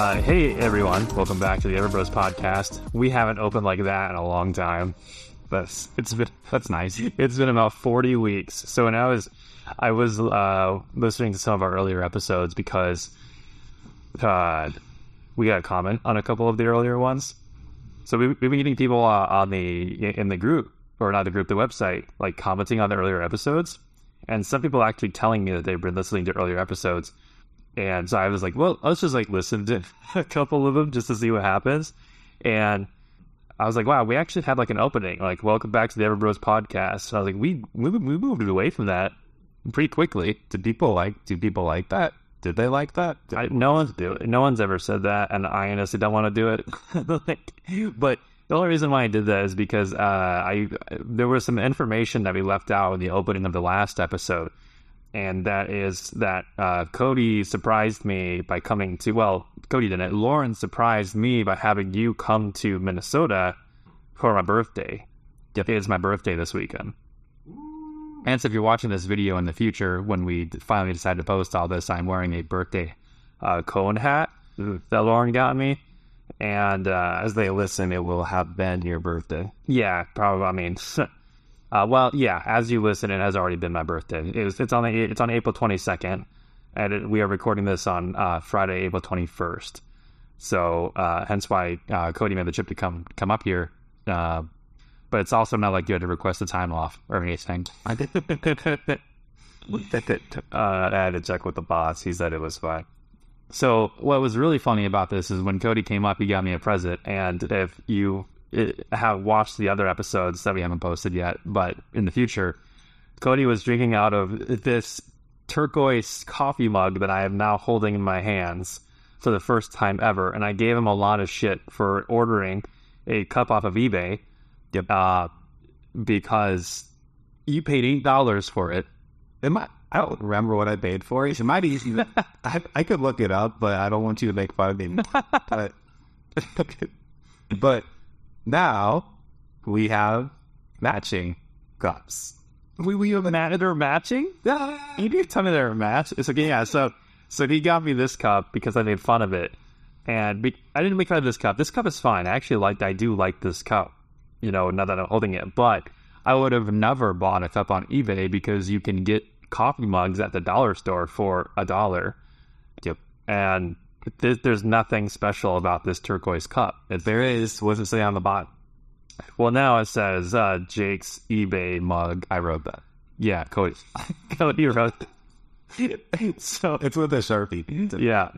Uh, hey everyone, welcome back to the Everbros podcast. We haven't opened like that in a long time. That's it's been That's nice. it's been about forty weeks. So when I was I was uh, listening to some of our earlier episodes because uh, we got a comment on a couple of the earlier ones. So we, we've been getting people uh, on the in the group or not the group, the website, like commenting on the earlier episodes, and some people actually telling me that they've been listening to earlier episodes. And so I was like, well, let's just like listen to a couple of them just to see what happens. And I was like, wow, we actually had like an opening, like welcome back to the Everbros podcast. And I was like, we, we we moved away from that pretty quickly. Did people like? Do people like that? Did they like that? I, no one's do it. No one's ever said that, and I honestly don't want to do it. like, but the only reason why I did that is because uh, I there was some information that we left out in the opening of the last episode, and that is that uh, Cody surprised me by coming to. Well, Cody didn't. Lauren surprised me by having you come to Minnesota for my birthday. Yep. It is my birthday this weekend. And so if you're watching this video in the future, when we finally decide to post all this, I'm wearing a birthday. uh, cone hat that Lauren got me. And uh, As they listen, it will have been your birthday. yeah, probably. I mean, uh, well, yeah. As you listen, it has already been my birthday. It was, it's on the, it's on April twenty second, and it, we are recording this on uh, Friday, April twenty first. So uh, hence why uh, Cody made the trip to come come up here. Uh, but it's also not like you had to request a time off or anything. I did. uh, I had to check with the boss. He said it was fine. So what was really funny about this is when Cody came up, he got me a present. And if you uh, have watched the other episodes that we haven't posted yet, but in the future, Cody was drinking out of this turquoise coffee mug that I am now holding in my hands for the first time ever. And I gave him a lot of shit for ordering a cup off of eBay. Yep. Uh, because you paid eight dollars for it. It might, I don't remember what I paid for it. It might even. I, I could look it up, but I don't want you to make fun of me. but, but now we have matching cups. We we have an they're matching. You did tell me they're match. It's okay, yeah. So so he got me this cup because I made fun of it, and be, I didn't make fun of this cup. This cup is fine. I actually like. I do like this cup. You know, now that I'm holding it, but I would have never bought a cup on eBay because you can get coffee mugs at the dollar store for a dollar. Yep. And th- there's nothing special about this turquoise cup. It, There is. What's it say on the bottom? well, now it says uh, Jake's eBay mug. I wrote that. Yeah, Cody. Cody wrote. so It's with a sharpie. yeah.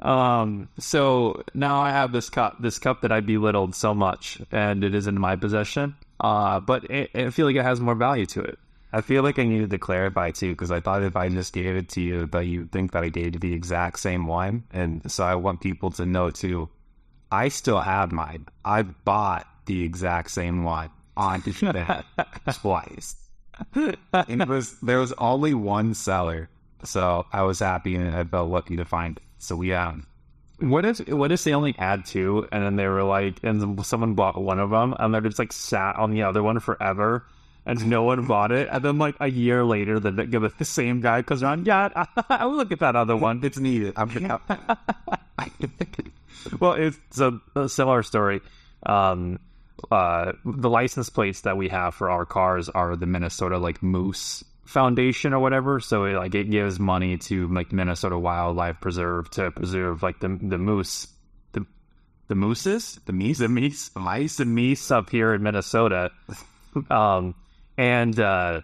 Um. So now I have this cup, this cup that I belittled so much, and it is in my possession. Uh, but it, I feel like it has more value to it. I feel like I needed to clarify too, because I thought if I just gave it to you, that you'd think that I gave the exact same one, and so I want people to know too. I still have mine. I bought the exact same one on eBay twice. And it was there was only one seller, so I was happy and I felt lucky to find it. So we have. What if what if they only had two, and then they were like, and someone bought one of them, and they're just like sat on the other one forever, and no one bought it, and then like a year later, they give it the same guy because on, yeah, I will look at that other one. It's needed. I'm gonna. well, it's a, a similar story. Um, uh, the license plates that we have for our cars are the Minnesota like Moose Foundation or whatever. So it, like it gives money to like Minnesota Wildlife Preserve to preserve like the the moose, the the mooses, the meese, the meese, the mice, the meese up here in Minnesota. um, and uh,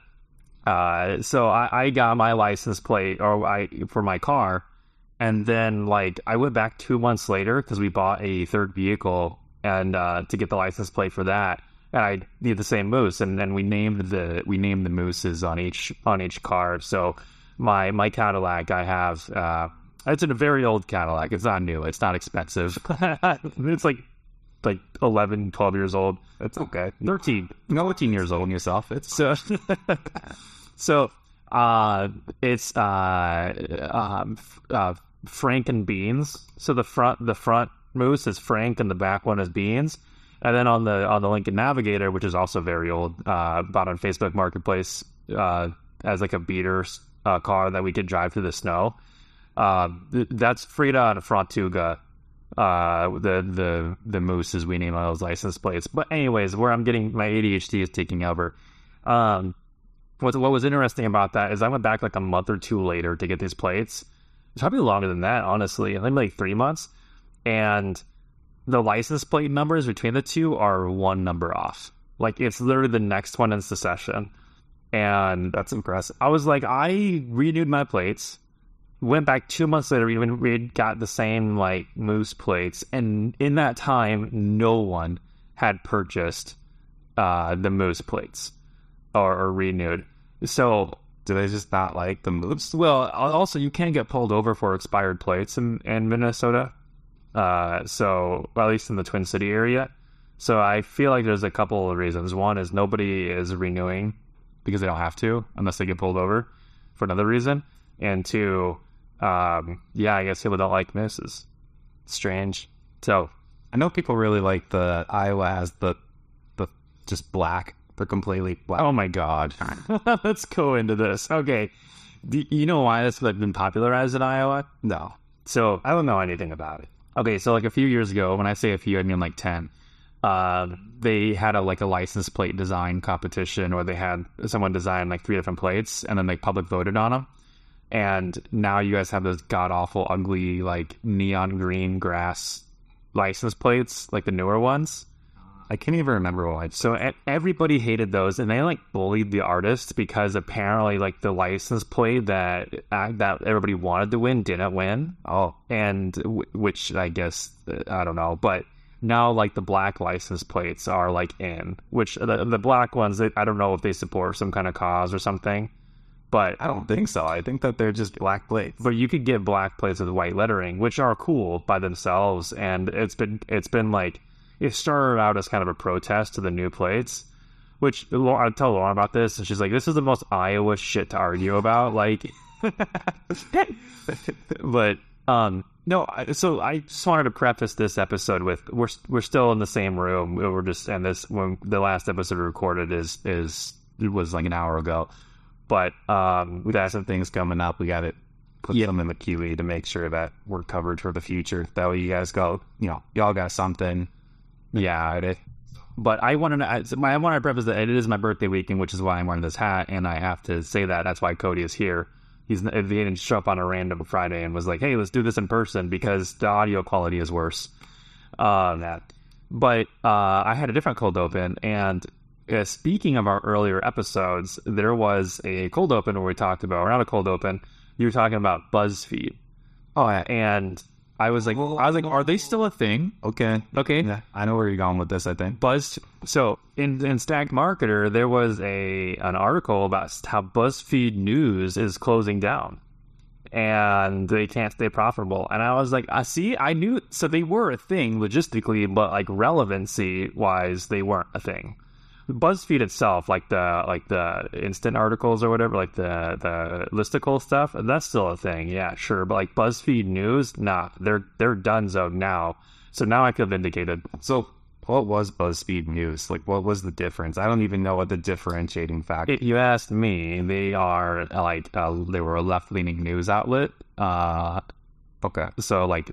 uh, so I, I got my license plate or I for my car. And then, like, I went back two months later because we bought a third vehicle and uh, to get the license plate for that. And I need the same moose, and then we named the we named the mooses on each on each car. So my my Cadillac, I have uh, it's a very old Cadillac. It's not new. It's not expensive. it's like like 11, 12 years old. It's okay. 13, No, 14 years old. yourself. It's So, so uh, it's uh, um, uh, Frank and Beans. So the front the front moose is Frank, and the back one is Beans. And then on the on the Lincoln Navigator, which is also very old, uh, bought on Facebook Marketplace uh, as like a beater uh, car that we could drive through the snow. Um, th- that's Frida and Frontuga Uh, the the the moose is we name all those license plates. But anyways, where I'm getting my ADHD is taking over. Um, what what was interesting about that is I went back like a month or two later to get these plates. It's probably longer than that, honestly. I think like three months, and the license plate numbers between the two are one number off. Like it's literally the next one in succession. And That's impressive. I was like, I renewed my plates. Went back two months later, even we got the same like moose plates, and in that time, no one had purchased uh, the moose plates or, or renewed. So, Do they just not like the moose? well, also you can't get pulled over for expired plates in in Minnesota. Uh, so at least in the Twin City area. So I feel like there's a couple of reasons. One is nobody is renewing because they don't have to unless they get pulled over for another reason. And two, um, yeah, I guess people don't like misses. Strange. So I know people really like the Iowa has the the just black. They're completely black. Oh my god. Let's go into this. Okay. Do you know why this has been popularized in Iowa? no, So I don't know anything about it. okay, so like a few years ago, when I say a few, I mean like ten. Um, they had a like a license plate design competition, or they had someone design like three different plates, and then like public voted on them. And now you guys have those god awful, ugly, like neon green grass license plates, like the newer ones. I can't even remember what. So everybody hated those, and they like bullied the artist because apparently, like the license plate that uh, that everybody wanted to win didn't win, Oh, and w- which I guess uh, I don't know, but now like the black license plates are like in, which the the black ones I don't know if they support some kind of cause or something, but I don't think so. I think that they're just black plates. but you could get black plates with white lettering, which are cool by themselves, and it's been it's been like it started out as kind of a protest to the new plates. Which I tell Lauren about this, and she's like, "This is the most Iowa shit to argue about." Like, but um, no. So I just wanted to preface this episode with we're we're still in the same room. We're just and this when the last episode recorded is is was like an hour ago, but um, We got some things coming up. We got to put Yeah. them in the QE to make sure that we're covered for the future. That way, you guys go. You know, y'all got something. Yeah, it, but I wanted to. I, I want to preface that it is my birthday weekend, which is why I'm wearing this hat, and I have to say that. That's why Cody is here. He's he didn't show up on a random Friday and was like, "Hey, let's do this in person," because the audio quality is worse. Um, that, but uh, I had a different cold open, and uh, speaking of our earlier episodes, there was a cold open where we talked about, or not a cold open. You were talking about BuzzFeed, Oh, yeah. and I was like, I was like, are they still a thing? okay. Okay, Yeah, I know where you're going with this. I think. Buzz. So in in Stacked Marketer, there was a an article about how BuzzFeed News is closing down, and they can't stay profitable. And I was like, I see. I knew. So they were a thing logistically, but like relevancy wise, they weren't a thing. BuzzFeed itself, like the like the instant articles or whatever, like the the listicle stuff, that's still a thing. Yeah, sure. But like BuzzFeed News, nah, they're they're done zone now. So now I feel vindicated. So, what was BuzzFeed News? Like, what was the difference? I don't even know what the differentiating factor. If you asked me, they are like uh, they were a left leaning news outlet. Uh, okay. so like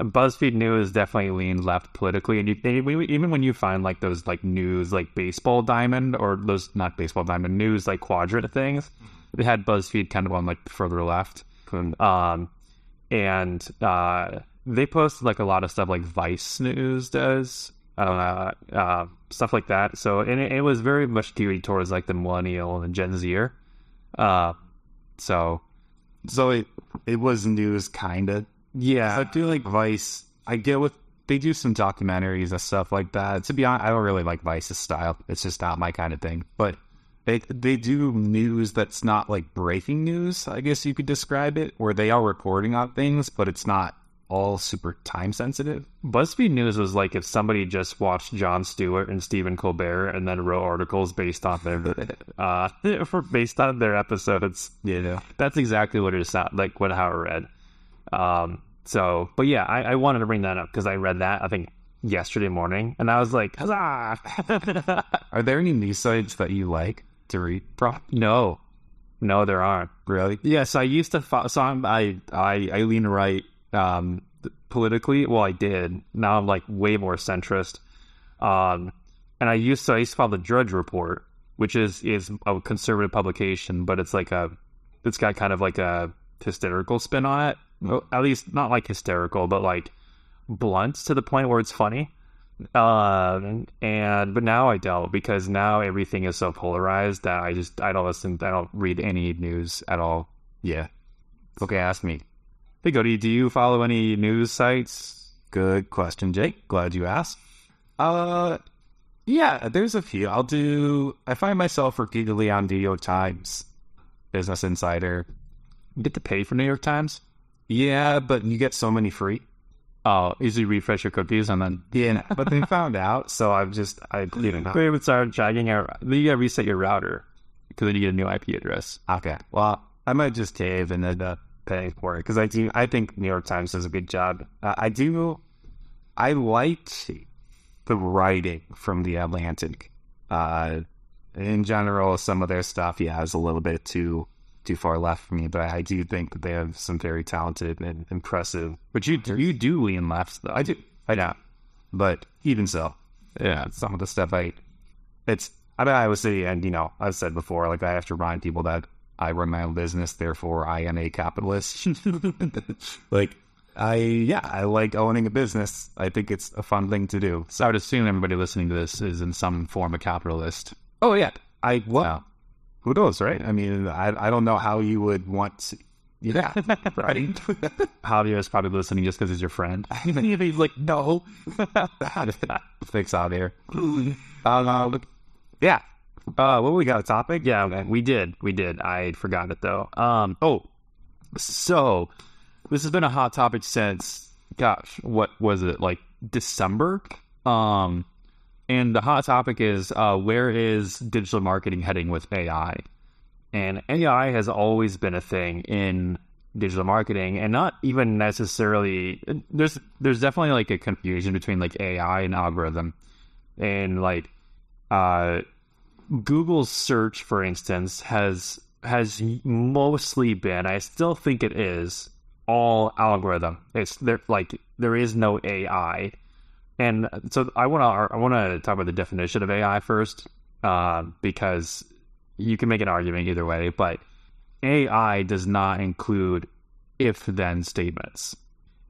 BuzzFeed News definitely leaned left politically, and you they, we- even when you find like those like news like baseball diamond or those not baseball diamond news like quadrant things, they had BuzzFeed kind of on like further left. Um, and uh, they post like a lot of stuff like Vice News does. I uh, stuff like that. So, and it, it was very much geared towards like the millennial and Gen Zer. Uh, so So it it was news, kind of. Yeah, I do like Vice. I get with they do some documentaries and stuff like that. To be honest, I don't really like Vice's style. It's just not my kind of thing. But they they do news that's not like breaking news. I guess you could describe it, where they are reporting on things, but it's not all super time sensitive. BuzzFeed News was like if somebody just watched Jon Stewart and Stephen Colbert and then wrote articles based on their uh for based on their episodes. Yeah. That's exactly what it sound like what how it read. Um so but yeah, I, I wanted to bring that up because I read that I think yesterday morning and I was like, huzzah Are there any news sites that you like to read? Pro- No. No, there aren't. really? Yes, I used to. Fo- so I'm, I I I lean right. Um, politically. Well, I did. Now I'm like way more centrist. Um, and I used to I used to follow the Drudge Report, which is is a conservative publication, but it's like a it's got kind of like a hysterical spin on it. At least not like hysterical, but like blunt to the point where it's funny. Um, and but now I don't because now everything is so polarized that I just I don't listen. I don't read any news at all. Yeah. Okay, ask me. Hey, Cody, do you follow any news sites? Good question, Jake. Glad you asked. Uh, yeah, there's a few. I'll do. I find myself repeatedly on New York Times, Business Insider. You get to pay for New York Times? Yeah, but you get so many free. Oh, easily refresh your cookies and then Yeah, but they found out, so I've just I you know. we would start dragging out. You gotta reset your router because then you get a new IP address. Okay, well, I might just cave and end up paying for it because I do. I think New York Times does a good job. Uh, I do. I liked the writing from the Atlantic. Uh, in general, some of their stuff, yeah, is a little bit too too far left for me, but I do think that they have some very talented and impressive. But you you do lean left though. I do, I know, but even so, Yeah, some of the stuff I, it's. I mean, I was saying, and you know, I've said before, like I have to remind people that I run my own business, therefore I am a capitalist. like, I yeah, I like owning a business. I think it's a fun thing to do. so I would assume everybody listening to this is in some form a capitalist. Oh yeah, I? Yeah. Who knows, right? I mean, I I don't know how you would want. To, yeah, right. Javier is probably listening just because he's your friend. He's like, no, fix out here. Um, yeah. Uh, what we got a topic? Yeah, we did. We did. I forgot it though. Um. Oh, so this has been a hot topic since gosh, what was it like December? Um, and the hot topic is uh, where is digital marketing heading with AI? And AI has always been a thing in digital marketing, and not even necessarily. There's there's definitely like a confusion between like AI and algorithm, and like uh Google's search, for instance, has has mostly been. I still think it is all algorithm. It's there like there is no AI, and so I want to I want to talk about the definition of AI first, uh, because you can make an argument either way, but AI does not include if then statements.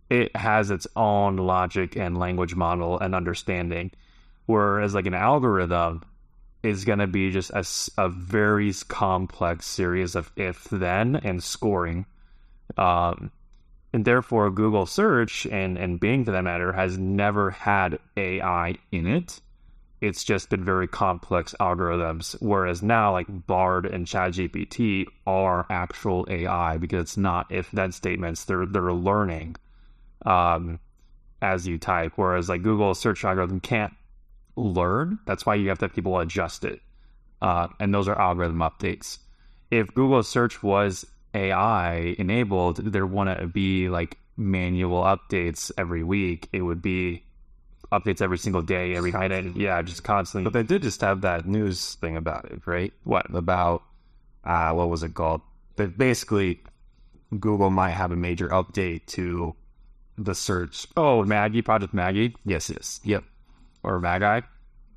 It has its own logic and language model and understanding, whereas like an algorithm is going to be just a very complex series of if then and scoring. Um, and therefore, Google search and, and Bing, for that matter, has never had AI in it. It's just been very complex algorithms. Whereas now, like Bard and ChatGPT are actual AI because it's not if then statements. They're they're learning um, as you type. Whereas like Google search algorithm can't learn. That's why you have to have people adjust it. Uh, and those are algorithm updates. If Google search was AI enabled, there wouldn't be like manual updates every week. It would be updates every single day, every night. And yeah, just constantly. But they did just have that news thing about it, right? What? About uh, what was it called? That basically Google might have a major update to the search. Oh, Maggie, Project Maggie, Yes, yes, yep. or Magi.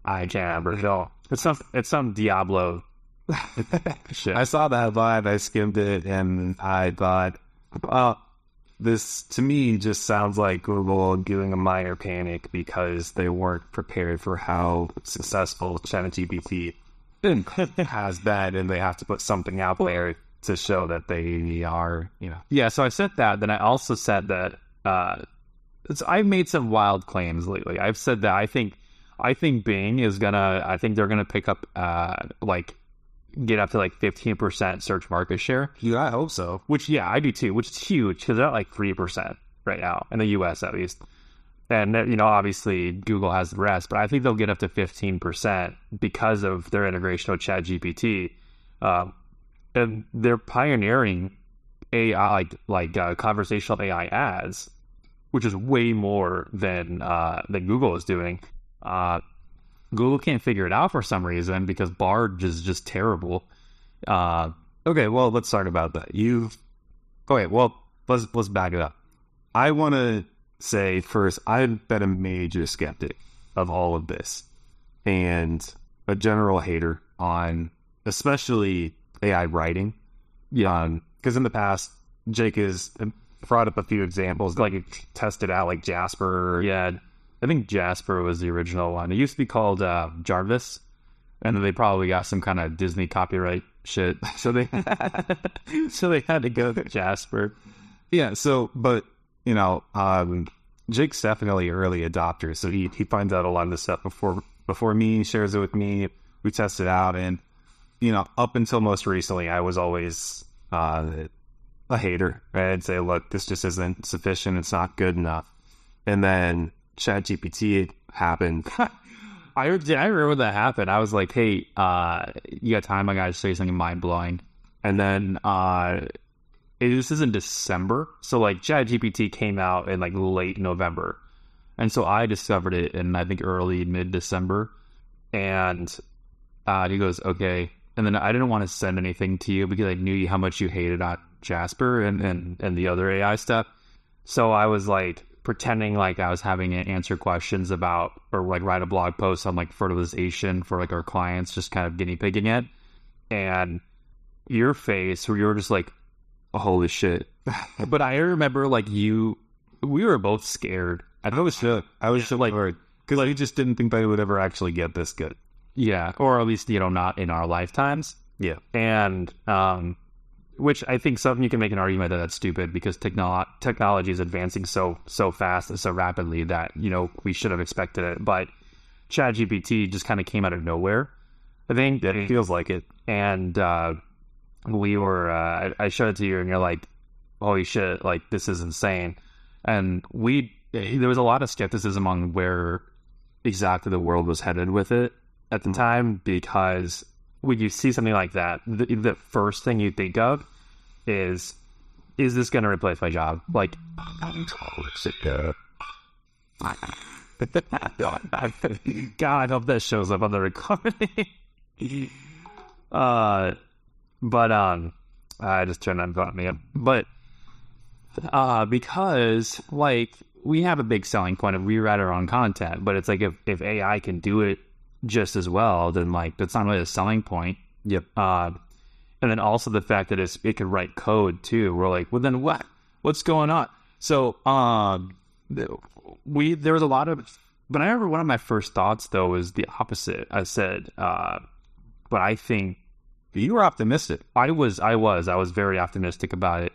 I can't remember. No, it's some it's some Diablo. I saw that live. I skimmed it, and I thought, well, this to me just sounds like Google doing a minor panic because they weren't prepared for how successful ChatGPT has been, and they have to put something out there to show that they are, you know. Yeah, so I said that. Then I also said that uh, it's, I've made some wild claims lately. I've said that I think I think Bing is gonna. I think they're gonna pick up uh, like get up to like fifteen percent search market share. Yeah, I hope so. Which yeah, I do too. Which is huge because they're at like three percent right now in the U.S. at least. And you know, obviously Google has the rest, but I think they'll get up to fifteen percent because of their integration with ChatGPT. Um, and they're pioneering AI like like uh, conversational AI ads, which is way more than uh, than Google is doing. Google can't figure it out for some reason because Bard is just terrible. Uh, Okay, well, let's talk about that. You've okay. Well, let's let's back it up. I want to say first, I've been a major skeptic of all of this and a general hater on especially AI writing. Yeah. Because in the past, Jake has brought up a few examples, like tested out like Jasper. Yeah, I think Jasper was the original one. It used to be called uh, Jarvis, and then they probably got some kind of Disney copyright shit, so they so they had to go to Jasper. Yeah. So, but you know, um, Jake's definitely early adopter, so he he finds out a lot of this stuff before before me, shares it with me. We test it out, and you know, up until most recently, I was always uh, a hater. I'd say, look, this just isn't sufficient. It's not good enough. And then ChatGPT happened. I heard, I remember that happened. I was like, hey, uh, you got time? I got to say something mind blowing. And then uh, it, this is in December. So, like, Chat GPT came out in like late November. And so I discovered it in, I think, early mid December. And uh, he goes, okay. And then I didn't want to send anything to you because I knew how much you hated on Jasper and, and, and the other AI stuff. So I was like, pretending like I was having to answer questions about or like write a blog post on like fertilization for like our clients, just kind of guinea pigging it. And your face where you were just like, holy shit. but I remember like you, we were both scared. I was shook. I was shook like, because like, we just didn't think that it would ever actually get this good. Yeah. Or at least, you know, not in our lifetimes. Yeah. And, um, which I think something you can make an argument that that's stupid because technolo- technology is advancing so so fast and so rapidly that you know we should have expected it. But ChatGPT just kind of came out of nowhere. I think it feels like it. And uh, we were, uh, I, I showed it to you, and you're like, "Holy shit! Like this is insane." And we, there was a lot of skepticism on where exactly the world was headed with it at the time because when you see something like that, the, the first thing you think of is, is this going to replace my job? Like, God, I hope that shows up on the recording. uh, but um, I just turned on me up. But uh, because like we have a big selling point of we write our own content, but it's like if if AI can do it just as well, then like that's not really a selling point. Yep. Uh, and then also the fact that it's, it could write code too. We're like, well, then what? What's going on? So, um, we there was a lot of, but I remember one of my first thoughts though was the opposite. I said, uh, but I think you were optimistic. I was, I was, I was very optimistic about it.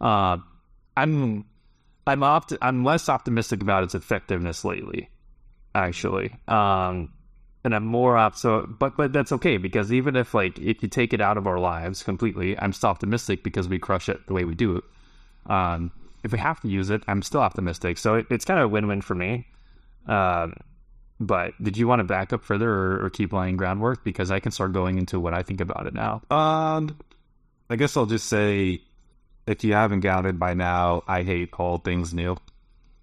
Uh, I'm, I'm opt- I'm less optimistic about its effectiveness lately, actually. Um, and I'm more up. So, but but that's okay because even if like if you take it out of our lives completely, I'm still optimistic because we crush it the way we do it. Um, if we have to use it, I'm still optimistic. So it, it's kind of a win-win for me. Um, but did you want to back up further or, or, keep laying groundwork because I can start going into what I think about it now? Um, I guess I'll just say, if you haven't gathered by now, I hate all things new.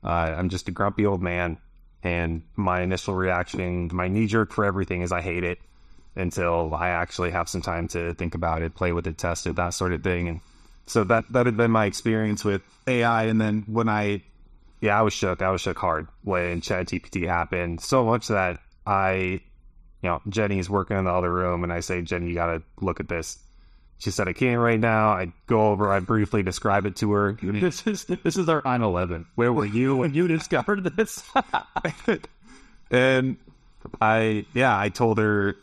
Uh, I'm just a grumpy old man and my initial reaction, my knee jerk for everything is I hate it until I actually have some time to think about it, play with it, test it, that sort of thing. And so that that had been my experience with AI. And then when I, yeah, I was shook. I was shook hard when ChatGPT happened. So much that I, you know, Jenny's working in the other room, and I say, Jenny, you got to look at this. She said, I can't right now. I go over, I briefly describe it to her. This is this is our 9 11. Where were you when you discovered this? and I, yeah, I told her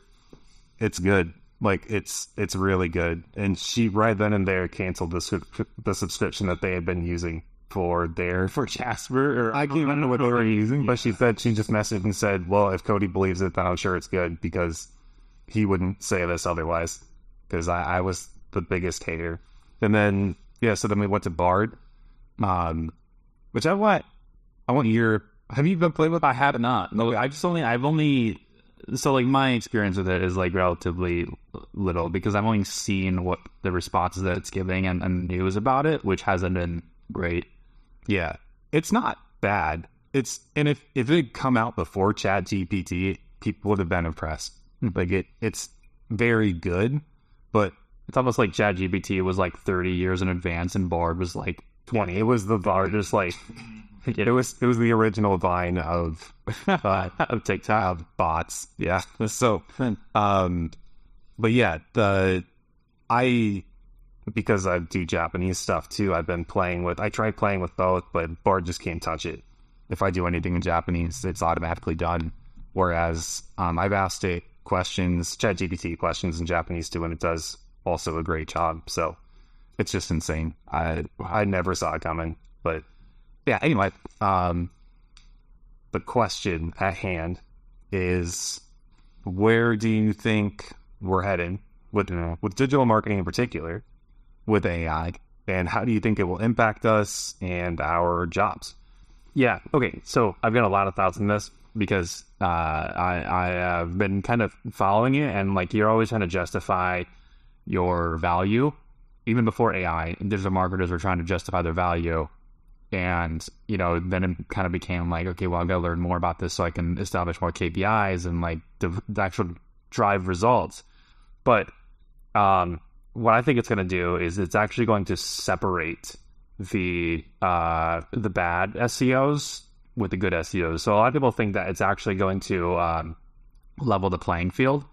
it's good. Like it's it's really good. And she right then and there canceled the the subscription that they had been using for their for Jasper. Or I can't remember what they were using, but she said she just messaged and said, "Well, if Cody believes it, then I'm sure it's good because he wouldn't say this otherwise." Because I, I, was the biggest hater. And then yeah, so then we went to Bard, um, which I want. I want your. Have you been playing with? I have not. No, I've just only. I've only. So like my experience with it is like relatively little because I've only seen what the responses that it's giving and, and news about it, which hasn't been great. Yeah, it's not bad. It's and if if it had come out before Chat GPT, people would have been impressed. Like it, it's very good but it's almost like ChatGPT was like 30 years in advance and Bard was like 20. It was the largest like it was it was the original Vine of uh, of TikTok. of bots. Yeah. So, um, but yeah, the I because I do Japanese stuff too. I've been playing with. I tried playing with both, but Bard just can't touch it. If I do anything in Japanese, it's automatically done. Whereas um, I've asked it questions, ChatGPT questions in Japanese too, and it does also a great job. So it's just insane. I I never saw it coming. But yeah, anyway, um, the question at hand is where do you think we're heading with with digital marketing in particular with AI and how do you think it will impact us and our jobs? Yeah. Okay. So I've got a lot of thoughts on this because uh, I I have been kind of following it, and like you're always trying to justify your value, even before AI. Digital marketers were trying to justify their value, and you know then it kind of became like, okay, well, I got to learn more about this so I can establish more KPIs and like the, the actual drive results. But um, what I think it's going to do is it's actually going to separate the uh, the bad SEOs with the good SEOs. So a lot of people think that it's actually going to um, level the playing field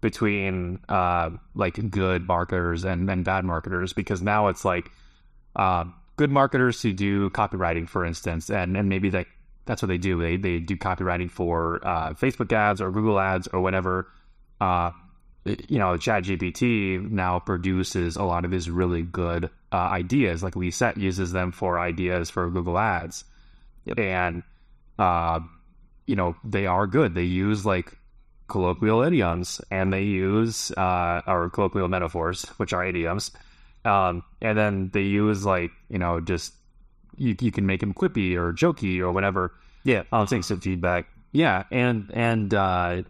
between uh, like good marketers and, and bad marketers because now it's like uh, good marketers who do copywriting, for instance, and and maybe like that's what they do. They they do copywriting for uh, Facebook ads or Google ads or whatever. Uh, you know, ChatGPT now produces a lot of these really good uh, ideas. Like Lisette uses them for ideas for Google Ads, yep. and uh, you know they are good. They use like colloquial idioms and they use uh, or colloquial metaphors, which are idioms, um, and then they use like you know just you you can make them quippy or jokey or whatever. Yeah, I'll take some feedback. Yeah, and and uh,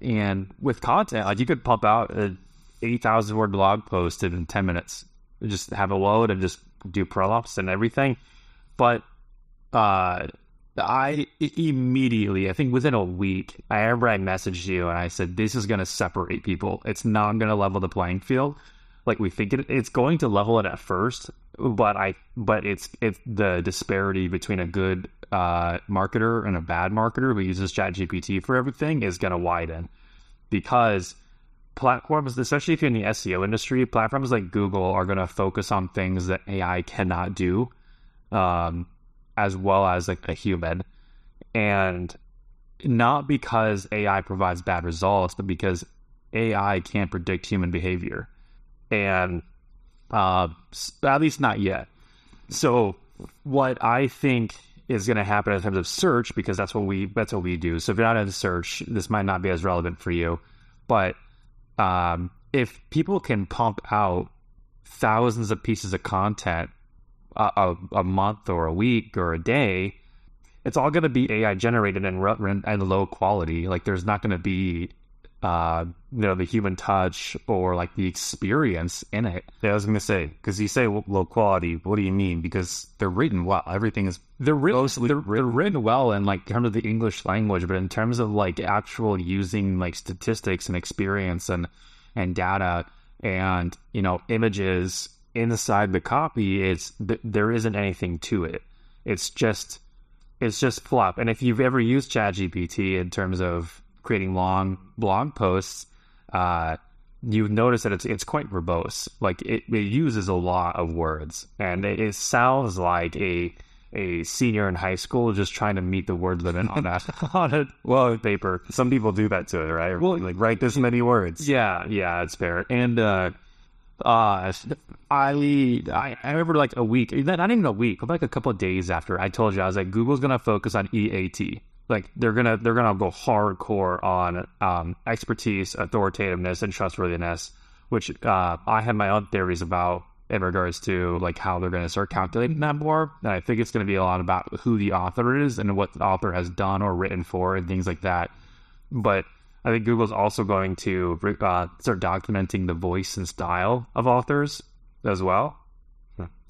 and with content, like you could pump out an 80,000 word blog post in 10 minutes. Just have a load and just do prompts and everything. But uh, I immediately, I think within a week, I remember I messaged you and I said, this is going to separate people. It's not going to level the playing field. Like we think it, it's going to level it at first, but I but it's it's the disparity between a good uh, marketer and a bad marketer who uses ChatGPT for everything is going to widen. Because platforms, especially if you're in the SEO industry, platforms like Google are going to focus on things that AI cannot do, um, as well as like a human, and not because AI provides bad results, but because AI can't predict human behavior and uh, at least not yet. So, what I think is going to happen in terms of search, because that's what we that's what we do. So, if you're not in search, this might not be as relevant for you. But um, if people can pump out thousands of pieces of content a, a, month or a week or a day, it's all going to be AI generated and, and low quality. Like, there's not going to be uh, you know, the human touch or like the experience in it. Yeah, I was going to say because you say low quality. What do you mean? Because they're written well. Everything is they're written they're, they're written well in like terms of the English language, but in terms of like actual using like statistics and experience and and data and you know images inside the copy, it's there isn't anything to it. It's just it's just flop. And if you've ever used ChatGPT in terms of creating long blog posts, uh, you notice that it's it's quite verbose. Like it, it uses a lot of words, and it, it, sounds like a a senior in high school just trying to meet the word limit on a on a well paper. Some people do that to it, right? Well, like write this many words. Yeah, yeah, it's fair. And uh, uh, I I remember like a week, not even a week, like a couple of days after I told you I was like Google's gonna focus on EAT like they're gonna they're gonna go hardcore on um, expertise, authoritativeness, and trustworthiness, which uh, I have my own theories about in regards to like how they're to start calculating that more. And I think it's to be a lot about who the author is and what the author has done or written for and things like that. But I think Google's also going to uh, start documenting the voice and style of authors as well,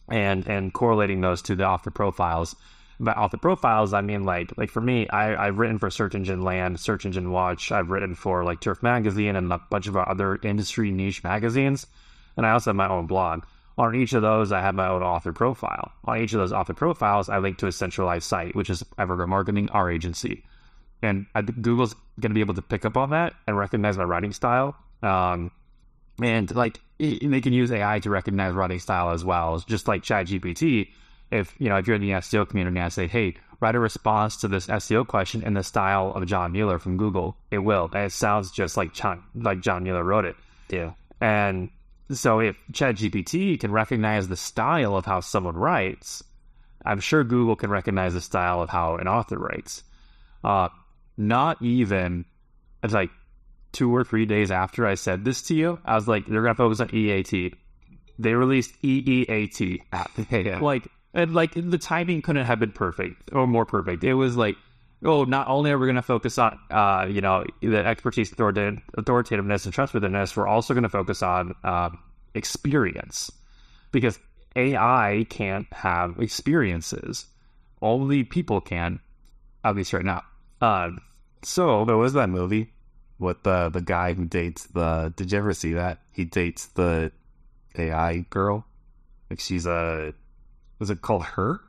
and and correlating those to the author profiles by author profiles, I mean like like for me, I I've written for Search Engine Land, Search Engine Watch. I've written for like Turf Magazine and a bunch of other industry niche magazines, and I also have my own blog. On each of those, I have my own author profile. On each of those author profiles, I link to a centralized site, which is Evergreen Marketing, our agency. And I think Google's going to be able to pick up on that and recognize my writing style. Um, and like they can use AI to recognize writing style as well. It's just like ChatGPT. If you know, if you're in the SEO community and I say, "Hey, write a response to this SEO question in the style of John Mueller from Google," it will. And it sounds just like John, like John Mueller wrote it. Yeah. And so if ChatGPT can recognize the style of how someone writes, I'm sure Google can recognize the style of how an author writes. Uh, not even it's like two or three days after I said this to you, I was like, they're gonna focus on EAT. They released EEAT. yeah. Like and like the timing couldn't have been perfect or more perfect. It was like, oh, not only are we gonna focus on uh, you know, the expertise, authoritativeness, and trustworthiness, we're also gonna focus on um, experience. Because AI can't have experiences. Only people can, at least right now. Uh, so there was that movie with the the guy who dates the. Did you ever see that? He dates the AI girl. Like she's a. Was it called her?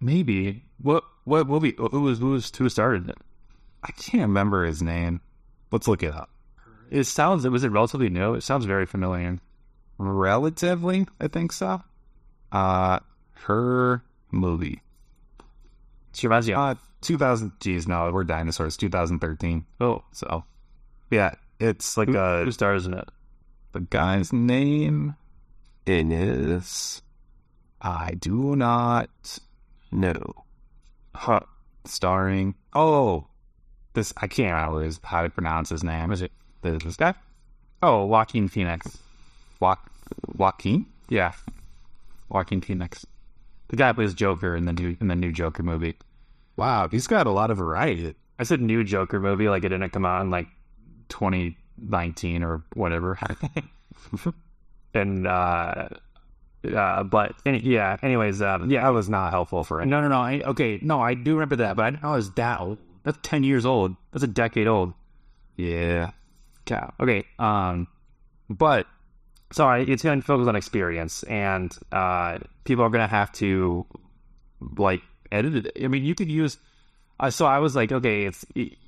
maybe what what movie? Who was who was who started it? I can't remember his name. Let's look it up. It sounds. Was it relatively new? It sounds very familiar. Relatively, I think so. Uh, her movie. You. Uh, 2000. Geez, no, we're dinosaurs. 2013. oh, So, yeah, it's like who, uh, who stars in it? the guy's name is. I do not know. Huh. Starring. Oh, this I can't remember his, how to pronounce his name. Is it this, this guy? Oh, Joaquin Phoenix. Wa- Joaquin? Yeah, Joaquin Phoenix. The guy plays Joker in the new in the new Joker movie. Wow, he's got a lot of variety. I said new Joker movie, like it didn't come out in like 2019 or whatever. and uh, uh, but any, yeah. Anyways, um, yeah. That was not helpful for it. No, no, no. I, okay, no, I do remember that, but I didn't know it was that old. That's 10 years old. That's a decade old. Yeah. cow. Okay. Um, but sorry, it's going to focus on experience, and uh, people are going to have to like edit it. I mean, you could use. Uh, so I was like, okay, it's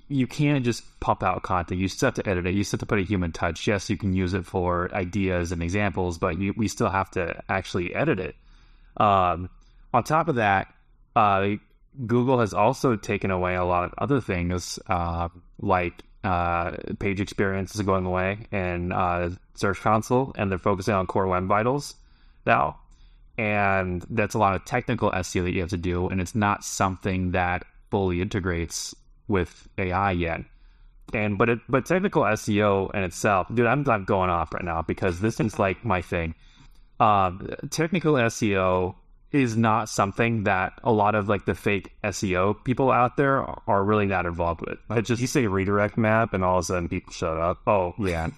you can't just pump out content. You still have to edit it. You still have to put a human touch. Yes, you can use it for ideas and examples, but you, we still have to actually edit it. Um, on top of that, uh, Google has also taken away a lot of other things, uh, like uh, page experience is going away in uh, Search Console, and they're focusing on Core Web Vitals now. And that's a lot of technical SEO that you have to do, and it's not something that fully integrates with AI yet. And but it but technical SEO in itself, dude, I'm I'm going off right now because this is like my thing. Um, technical SEO is not something that a lot of like the fake SEO people out there are really not involved with. I just you say redirect map, and all of a sudden people shut up. Oh yeah,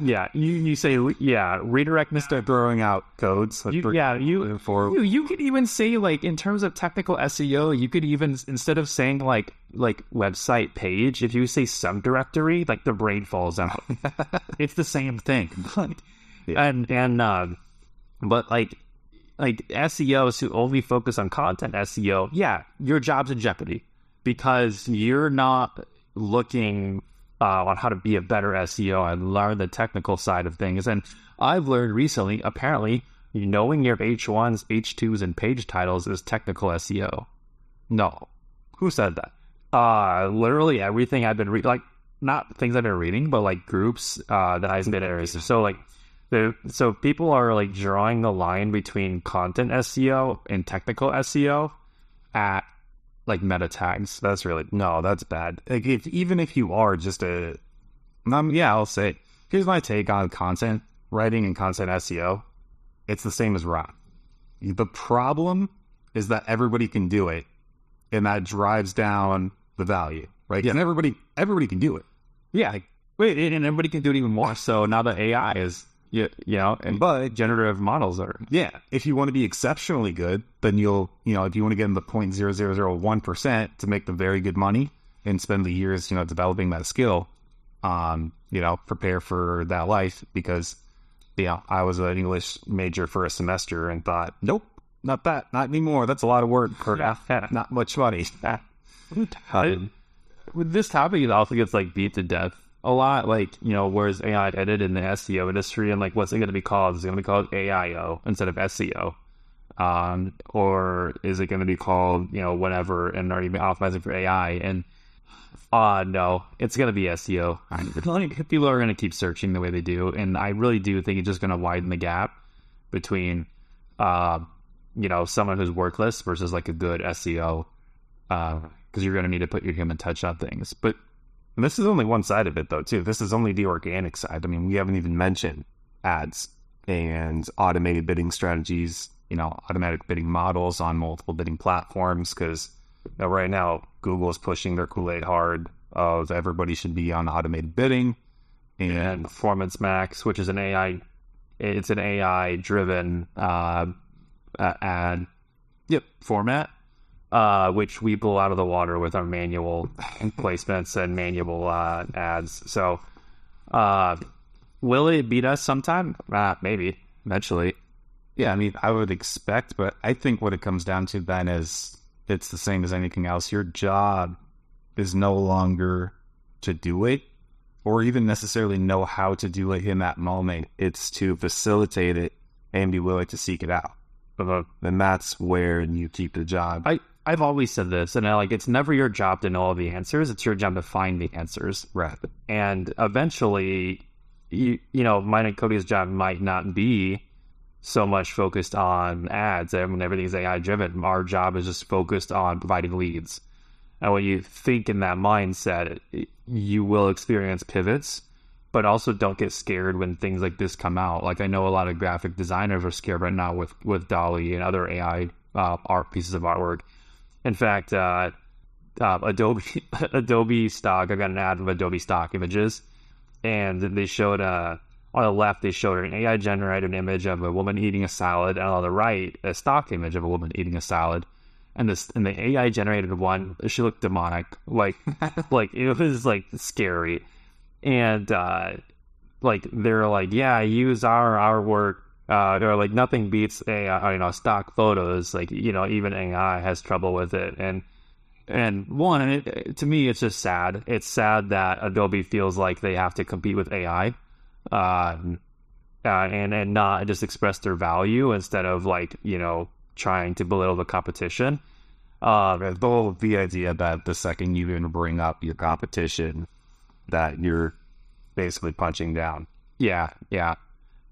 yeah. You you say yeah redirect map. Start throwing out codes. like, You, for- yeah, you, for you you could even say like in terms of technical SEO, you could even instead of saying like like website page, if you say subdirectory, like the brain falls out. it's the same thing. And and um, but like like SEOs who only focus on content SEO, yeah, your job's in jeopardy because you're not looking uh, on how to be a better SEO and learn the technical side of things. And I've learned recently, apparently, knowing your H1s, H2s, and page titles is technical SEO. No. Who said that? Uh, literally everything I've been reading, like, not things I've been reading, but like groups uh, that I've been in. So, like, so people are like drawing the line between content SEO and technical SEO at like meta tags. That's really no, that's bad. Like if even if you are just a, um, yeah, I'll say. Here's my take on content writing and content SEO. It's the same as rock. The problem is that everybody can do it, and that drives down the value, right? And everybody, everybody can do it. Yeah. Like, wait, and everybody can do it even more. So now the AI is, you know, and But generative models are. yeah, if you want to be exceptionally good, then you'll, you know, if you want to get in the point zero zero zero one percent to make the very good money and spend the years, you know, developing that skill, um, you know, prepare for that life because yeah, I was an English major for a semester and thought, nope, not that, not anymore. That's a lot of work for not much money. I, with this topic, it also gets like beat to death a lot. Like you know, where's AI headed in the SEO industry, and like what's it going to be called? Is it going to be called AIO instead of SEO? Um, or is it going to be called you know whatever and are you optimizing for AI? And uh no, it's going to be SEO. people are going to keep searching the way they do, and I really do think it's just going to widen the gap between uh, you know someone who's workless versus like a good SEO. Uh, because you're going to need to put your human touch on things. But this is only one side of it, though, too. This is only the organic side. I mean, we haven't even mentioned ads and automated bidding strategies, you know, automatic bidding models on multiple bidding platforms. Because you know, right now, Google is pushing their Kool Aid hard of everybody should be on automated bidding and Performance Max, which is an AI, it's an AI driven uh, ad, yep, format uh, which we blow out of the water with our manual placements and manual uh, ads. So, uh, will it beat us sometime? Uh, maybe eventually. Yeah, I mean, I would expect, but I think what it comes down to then is it's the same as anything else. Your job is no longer to do it or even necessarily know how to do it in that moment. It's to facilitate it and be willing to seek it out. Uh-huh. And that's where you keep the job. I, I've always said this, and I like it's never your job to know all the answers. It's your job to find the answers. Right. And eventually, you you know, mine and Cody's job might not be so much focused on ads. I mean, everything's AI driven. Our job is just focused on providing leads. And when you think in that mindset, you will experience pivots, but also don't get scared when things like this come out. Like I know a lot of graphic designers are scared right now with with DALL-E and other AI uh, art pieces of artwork in fact, uh, uh, Adobe Adobe stock. I got an ad of Adobe stock images, and they showed uh, on the left they showed an AI generated image of a woman eating a salad, and on the right a stock image of a woman eating a salad. And this and the AI generated one, she looked demonic, like like it was like scary, and uh, like they're like, yeah, use our our work uh, or like nothing beats AI, you know, stock photos. Like you know, even AI has trouble with it, and and one, it, to me, it's just sad. It's sad that Adobe feels like they have to compete with AI, uh, uh, and and not just express their value instead of like you know trying to belittle the competition. Uh, the whole the idea that the second you even bring up your competition, that you're basically punching down. Yeah, yeah,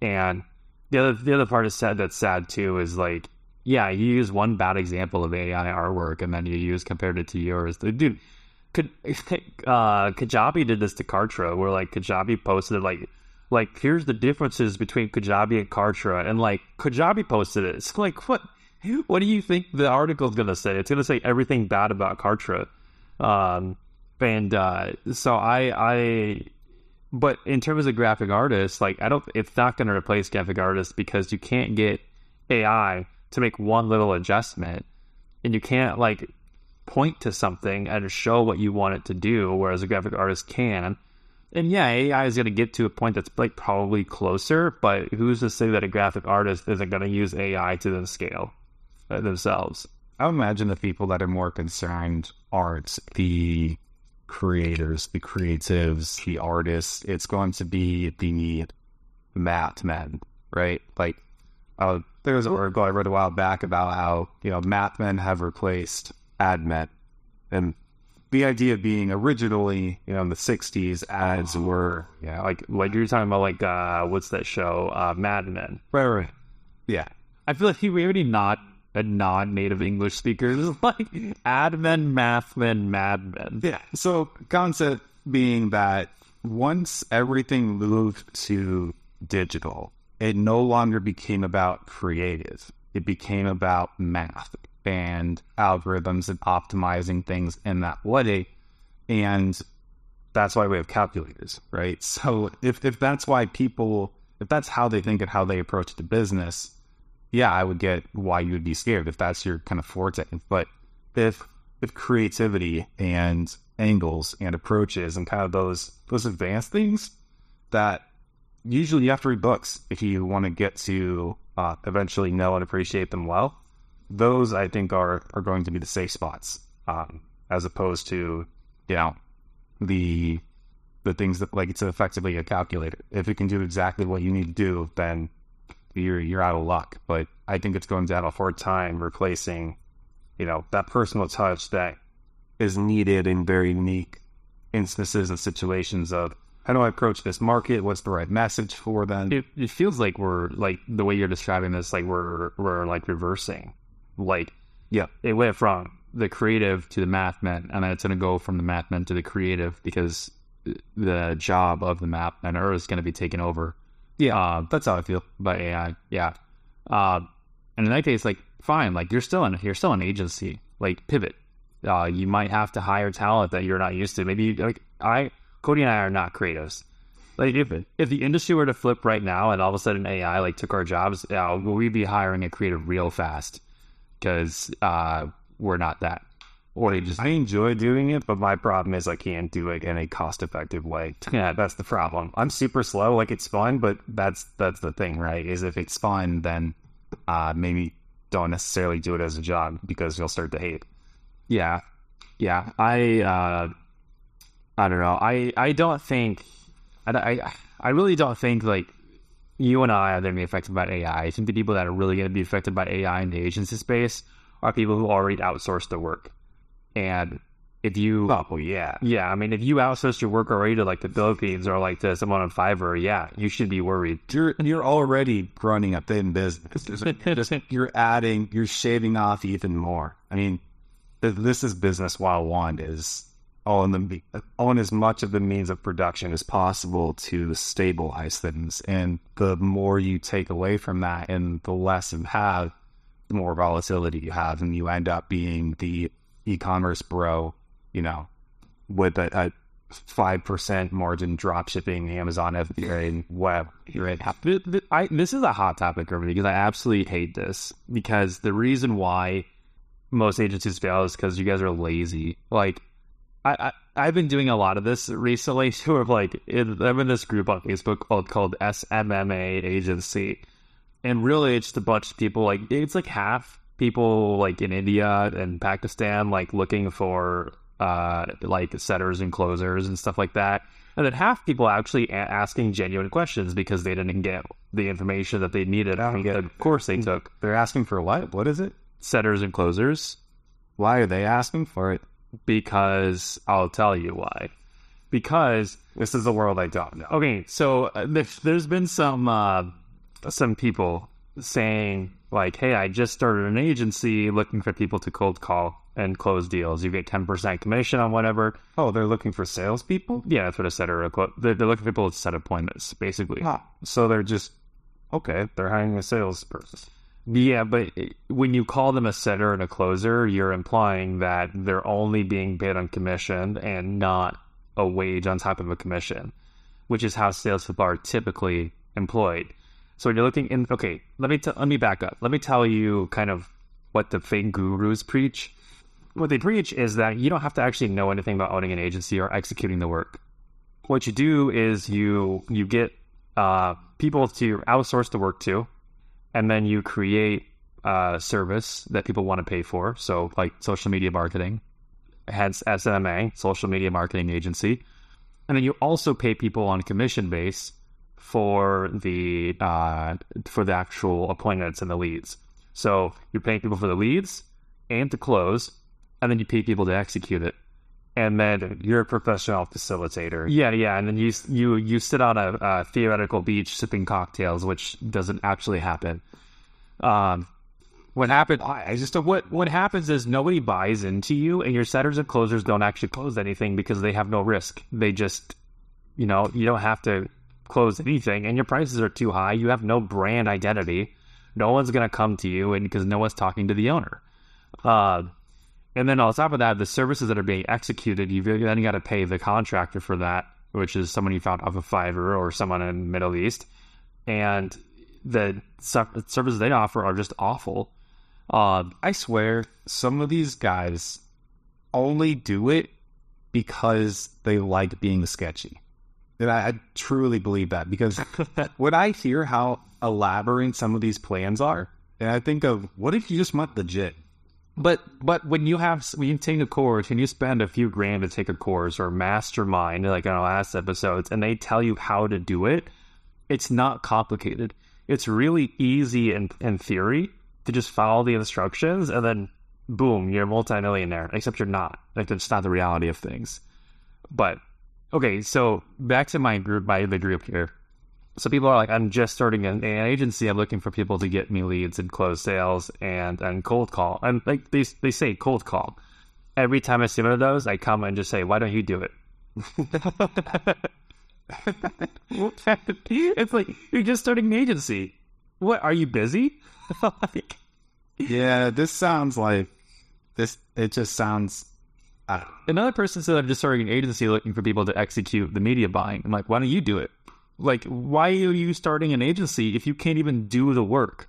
and the other the other part is sad that's sad too is like yeah you use one bad example of AI artwork and then you use compared it to yours. Dude, could uh, Kajabi did this to Kartra where like Kajabi posted like like here's the differences between Kajabi and Kartra and like Kajabi posted it. It's like what what do you think the article is gonna say? It's gonna say everything bad about Kartra. Um, and uh, so I I but in terms of graphic artists, like I don't, it's not going to replace graphic artists because you can't get AI to make one little adjustment, and you can't like point to something and show what you want it to do, whereas a graphic artist can. And yeah, AI is going to get to a point that's like probably closer, but who's to say that a graphic artist isn't going to use AI to the scale uh, themselves? I imagine the people that are more concerned aren't the creators, the creatives, the artists. It's going to be the math men, right? Like, uh, there was an article I read a while back about how, you know, math men have replaced ad men. And the idea being originally, you know, in the 60s, ads were. Yeah, like, like you're talking about, like, uh, what's that show? Uh, Mad Men. Right, right. Yeah. I feel like we already not a non-native English speakers, like admin, mathmen, madmen. Yeah. So concept being that once everything moved to digital, it no longer became about creative. It became about math and algorithms and optimizing things in that way. And that's why we have calculators, right? So if, if that's why people, if that's how they think and how they approach the business, yeah, I would get why you would be scared if that's your kind of forte. But if if creativity and angles and approaches and kind of those those advanced things that usually you have to read books if you want to get to uh, eventually know and appreciate them well. Those I think are are going to be the safe spots, um, as opposed to you know the the things that like it's effectively a calculator. If it can do exactly what you need to do, then you're you're out of luck. But I think it's going to have a hard time replacing, you know, that personal touch that is needed in very unique instances and situations of how do I approach this market? What's the right message for them? It, it feels like we're like the way you're describing this, like we're we're like reversing. Like, yeah, it went from the creative to the math men, and then it's going to go from the math men to the creative because the job of the math men is going to be taken over. Yeah, uh, that's how I feel by AI. Yeah, uh, and in that case, like fine, like you're still in you're still an agency. Like pivot. Uh, you might have to hire talent that you're not used to. Maybe like I, Cody and I are not creatives. Like if if the industry were to flip right now and all of a sudden AI like took our jobs, uh, we'd be hiring a creative real fast because uh, we're not that. I enjoy doing it, but my problem is I can't do it in a cost effective way. Yeah, that's the problem. I'm super slow. Like it's fun, but that's that's the thing, right? Is if it's fun, then uh, maybe don't necessarily do it as a job because you'll start to hate. Yeah, yeah. I uh, I don't know. I I don't think I I, I really don't think like you and I are going to be affected by AI. I think the people that are really going to be affected by AI in the agency space are people who already outsource their work. And if you, oh yeah, yeah, I mean, if you outsource your work already to like the Philippines or like to someone on Fiverr, yeah, you should be worried. You're you're already running a thin business. you're adding, you're shaving off even more. I mean, this is business 101 is on the own as much of the means of production as possible to stabilize things. And the more you take away from that, and the less you have, the more volatility you have, and you end up being the e-commerce bro, you know, with a five percent margin drop shipping Amazon FBA and web. Right. I, this is a hot topic for me because I absolutely hate this because the reason why most agencies fail is because you guys are lazy. Like, I, I have been doing a lot of this recently. Sort of like in, I'm in this group on Facebook called called SMMA Agency, and really it's just a bunch of people. Like it's like half people like in India and Pakistan, like looking for uh, like setters and closers and stuff like that. And then half people actually a- asking genuine questions because they didn't get the information that they needed from the course they took. They're asking for what? What is it? Setters and closers. Why are they asking for it? Because I'll tell you why. Because this is the world I don't know. Okay, so uh, there's been some uh, some people saying like, "Hey, I just started an agency looking for people to cold call and close deals. You get ten percent commission on whatever." Oh, they're looking for salespeople. Yeah, that's what I said. Or they're, they're looking for people to set appointments, basically. Ah, so they're just okay. They're hiring a salesperson. Yeah, but when you call them a setter and a closer, you're implying that they're only being paid on commission and not a wage on top of a commission, which is how salespeople are typically employed. So you're looking in, okay, let me t- let me back up. Let me tell you kind of what the fake gurus preach. What they preach is that you don't have to actually know anything about owning an agency or executing the work. What you do is you you get uh, people to outsource the work to, and then you create a service that people want to pay for. So like social media marketing, hence SMMA, social media marketing agency, and then you also pay people on commission base for the uh, for the actual appointments and the leads. So you're paying people for the leads and to close, and then you pay people to execute it. And then you're a professional facilitator. Yeah, yeah. And then you you you sit on a, a theoretical beach sipping cocktails, which doesn't actually happen. Um, what happened? I just what what happens is nobody buys into you, and your setters and closers don't actually close anything because they have no risk. They just, you know, you don't have to close anything and your prices are too high, you have no brand identity. No one's going to come to you and because no one's talking to the owner. Uh, and then on top of that, the services that are being executed, you've then got to pay the contractor for that, which is someone you found off of Fiverr or someone in the Middle East. And the services they offer are just awful. Uh, I swear, some of these guys only do it because they like being sketchy. And I, I truly believe that because when I hear how elaborate some of these plans are, and I think of what if you just went legit? But but when you have when you take a course and you spend a few grand to take a course or mastermind like in our last episodes, and they tell you how to do it, it's not complicated. It's really easy in in theory to just follow the instructions and then boom, you're a multimillionaire. Except you're not. Like that's not the reality of things. But okay, so back to my group, my the group here. So people are like, I'm just starting an, an agency. I'm looking for people to get me leads and close sales and and cold call. And like they they say cold call. Every time I see one of those, I come and just say, Why don't you do it? it's like you're just starting an agency. What are you busy? like, Yeah, this sounds like this. It just sounds. I don't know. Another person said, I'm just starting an agency looking for people to execute the media buying. I'm like, why don't you do it? Like, why are you starting an agency if you can't even do the work?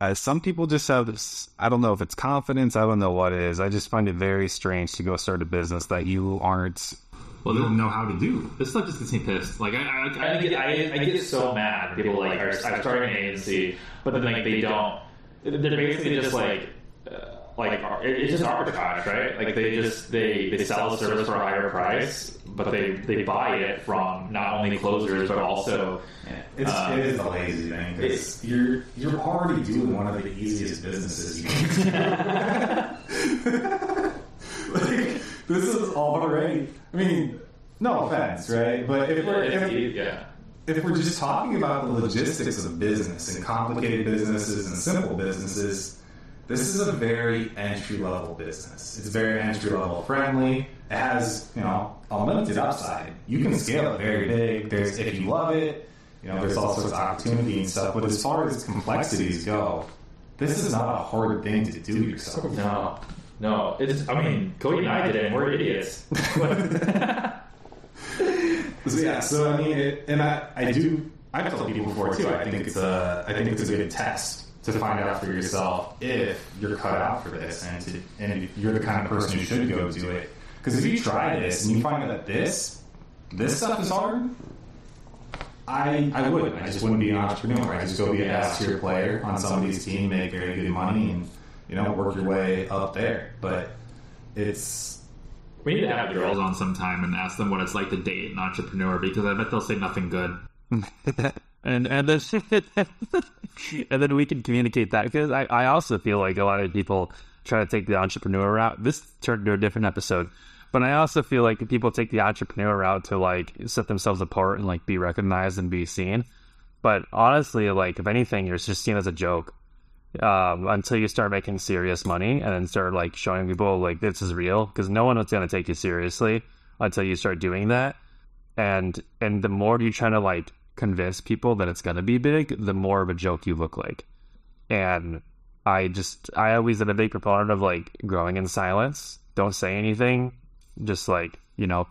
Uh, some people just have this. I don't know if it's confidence. I don't know what it is. I just find it very strange to go start a business that you aren't. well, they don't know how to do. This stuff just gets me pissed. Like I, I, I, I, get, I, I get so mad. People like are, I'm starting an agency, but then like they don't. They're basically just like. Uh, like it's just arbitrage, right? Like they just they, they sell a service for a higher price, but they, they buy it from not only closers but also It's, Um, it is the lazy thing because you're you're already doing one of the easiest businesses you can. like, this is already. I mean, no offense, right? But if we're if, yeah. if we're just talking about the logistics of business and complicated businesses and simple businesses, this is a very entry level business. It's very entry level friendly. It has, you know, unlimited upside. You can scale it very big. There's if you love it, you know, there's all sorts of opportunity and stuff. But as far as complexities go, this is not a hard thing to do yourself. No, no. It's. I mean, Cody and I did it, and we're idiots. So, yeah, so I mean, it, and I, I do. I've told people before too. I think it's a, I think it's a good test to find out for yourself if you're cut out for this, and to, and if you're the kind of person who should go do it. Because if you try this and you find that this, this stuff is hard, I, I wouldn't. I just wouldn't be an entrepreneur. I just go be a S tier player on somebody's team, make very good money, and you know work your way up there. But it's we need to have girls on sometime and ask them what it's like to date an entrepreneur because I bet they'll say nothing good. and and then and then we can communicate that because I, I also feel like a lot of people try to take the entrepreneur route. This turned into a different episode, but I also feel like people take the entrepreneur route to like set themselves apart and like be recognized and be seen. But honestly, like if anything, you're just seen as a joke um, until you start making serious money and then start like showing people like this is real because no one is going to take you seriously until you start doing that. And and the more you try to like convince people that it's going to be big, the more of a joke you look like. And I just, I always am a big proponent of like growing in silence. Don't say anything. Just like, you know,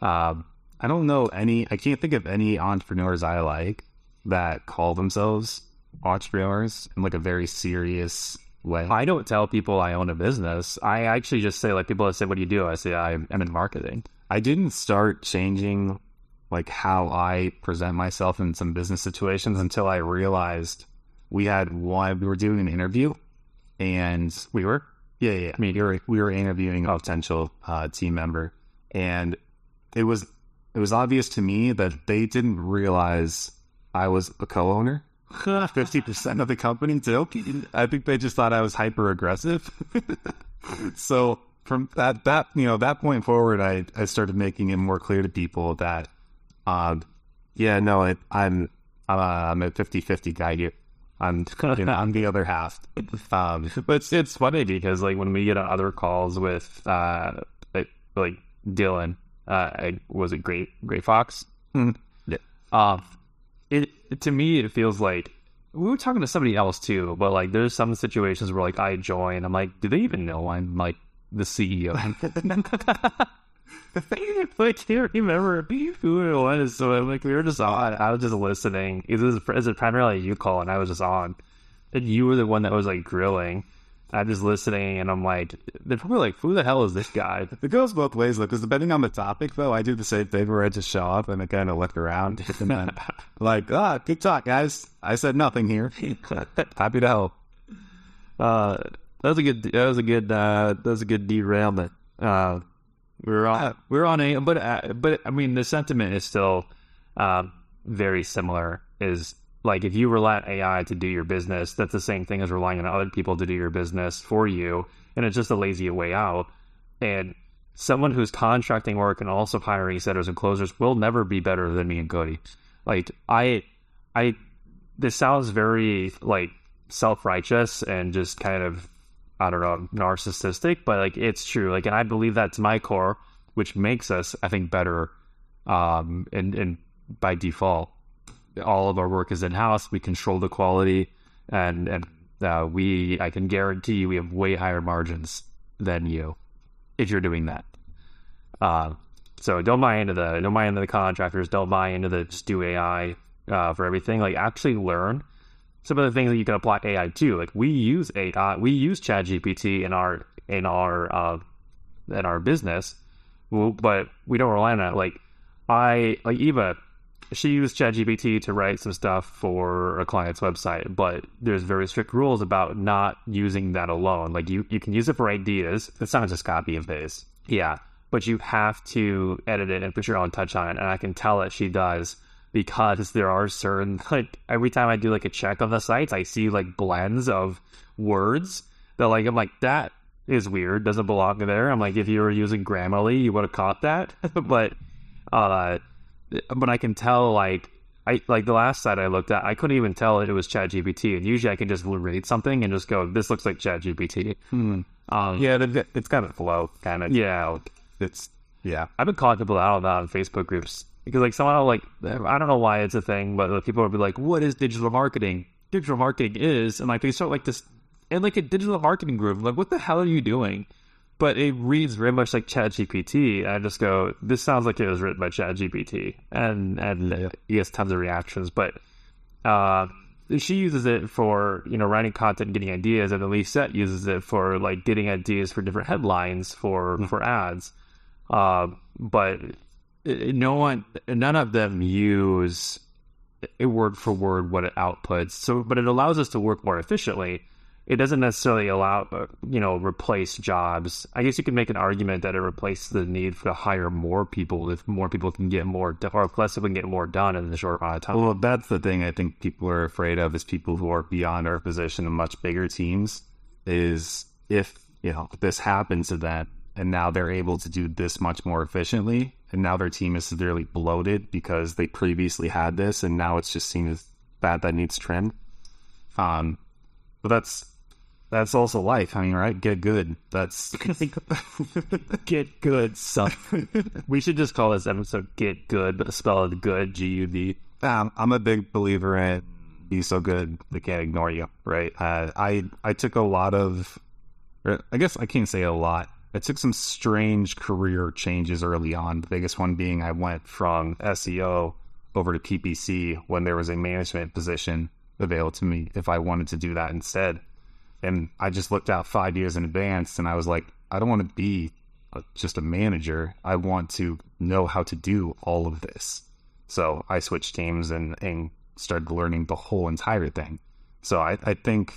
um, I don't know any. I can't think of any entrepreneurs I like that call themselves entrepreneurs in like a very serious way. I don't tell people I own a business. I actually just say, like, people that say, What do you do? I say, I'm in marketing. I didn't start changing like how I present myself in some business situations until I realized we had one. We were doing an interview, and We were? yeah, yeah, I mean, we were we were interviewing a potential uh, team member, and it was it was obvious to me that they didn't realize I was a co-owner. Fifty percent of the company too. I think they just thought I was hyper aggressive. so from that that you know that point forward, I I started making it more clear to people that, um, yeah, no, it, I'm uh, I'm a 50-50 guy here. I'm you know, I'm the other half. Um, But it's, it's funny because, like, when we get on other calls with, uh, like, like Dylan, uh, I- was it Great, Great Fox? Hmm. Yeah. Um, it, it- to me, it feels like we were talking to somebody else too, but like, there's some situations where, like, I join, I'm like, do they even know I'm like the CEO? I can't remember who it was. So I'm like, we were just on. I was just listening. It was, is it primarily you calling? I was just on, and you were the one that was like grilling. I'm just listening, and I'm like, they're probably like, who the hell is this guy? It goes both ways though, because depending on the topic, though, I do the same thing where I just show up and I kind of look around and then like, ah, good talk, guys. I said nothing here. Happy to help. Uh, that was a good. That was a good. Uh, that was a good derailment. Uh, we were on. We were on a. But uh, but I mean, the sentiment is still um, very similar. Is like if you rely on AI to do your business, that's the same thing as relying on other people to do your business for you, and it's just a lazy way out. And someone who's contracting work and also hiring setters and closers will never be better than me and Cody. Like I, I, this sounds very like self righteous and just kind of I don't know narcissistic, but like it's true. Like, and I believe that to my core, which makes us, I think, better. Um, and and by default, all of our work is in house. We control the quality, and and uh, we I can guarantee we have way higher margins than you if you're doing that. Uh, so don't buy into the don't buy into the contractors. Don't buy into the just do AI uh, for everything. Like actually learn some of the things that you can apply AI to. Like we use AI, we use ChatGPT in our in our uh, in our business, but we don't rely on it. Like I like Eva, she used ChatGPT to write some stuff for a client's website, but there's very strict rules about not using that alone. Like you you can use it for ideas. It's not just copy and paste. Yeah, but you have to edit it and put your own touch on it, and I can tell that she does because there are certain like every time I do like a check of the sites, I see like blends of words that like I'm like that is weird, doesn't belong there. I'm like if you were using Grammarly, you would have caught that, but uh, but I can tell like. I, like the last site I looked at, I couldn't even tell it was ChatGPT. And usually I can just read something and just go, "This looks like ChatGPT." Hmm. Um, Yeah, it, it's got a flow, kind of. yeah, It's yeah. I've been calling people out on that on Facebook groups because like somehow like I don't know why it's a thing, but like, people would be like, "What is digital marketing?" Digital marketing is, and like they start like this, and like a digital marketing group, like what the hell are you doing? But it reads very much like ChatGPT, I just go, "This sounds like it was written by ChatGPT," and and he gets tons of reactions. But uh, she uses it for you know writing content, and getting ideas, and then Lisette uses it for like getting ideas for different headlines for for ads. Uh, but no one, none of them use a word for word what it outputs. So, but it allows us to work more efficiently. It doesn't necessarily allow, uh, you know, replace jobs. I guess you could make an argument that it replaces the need to hire more people if more people can get more, or less people can get more done in a short amount of time. Well, that's the thing I think people are afraid of is people who are beyond our position in much bigger teams. Is if you know this happens to them and now they're able to do this much more efficiently, and now their team is severely bloated because they previously had this, and now it's just seen as bad that needs trimmed. Um, but that's that's also life. I mean, right? Get good. That's get good, son. we should just call this episode "Get Good," but spell it good, G U D. Um, I'm a big believer in be so good they can't ignore you. Right? Uh, I I took a lot of, I guess I can't say a lot. I took some strange career changes early on. The biggest one being I went from SEO over to PPC when there was a management position available to me if I wanted to do that instead. And I just looked out five years in advance and I was like, I don't want to be a, just a manager. I want to know how to do all of this. So I switched teams and, and started learning the whole entire thing. So I, I think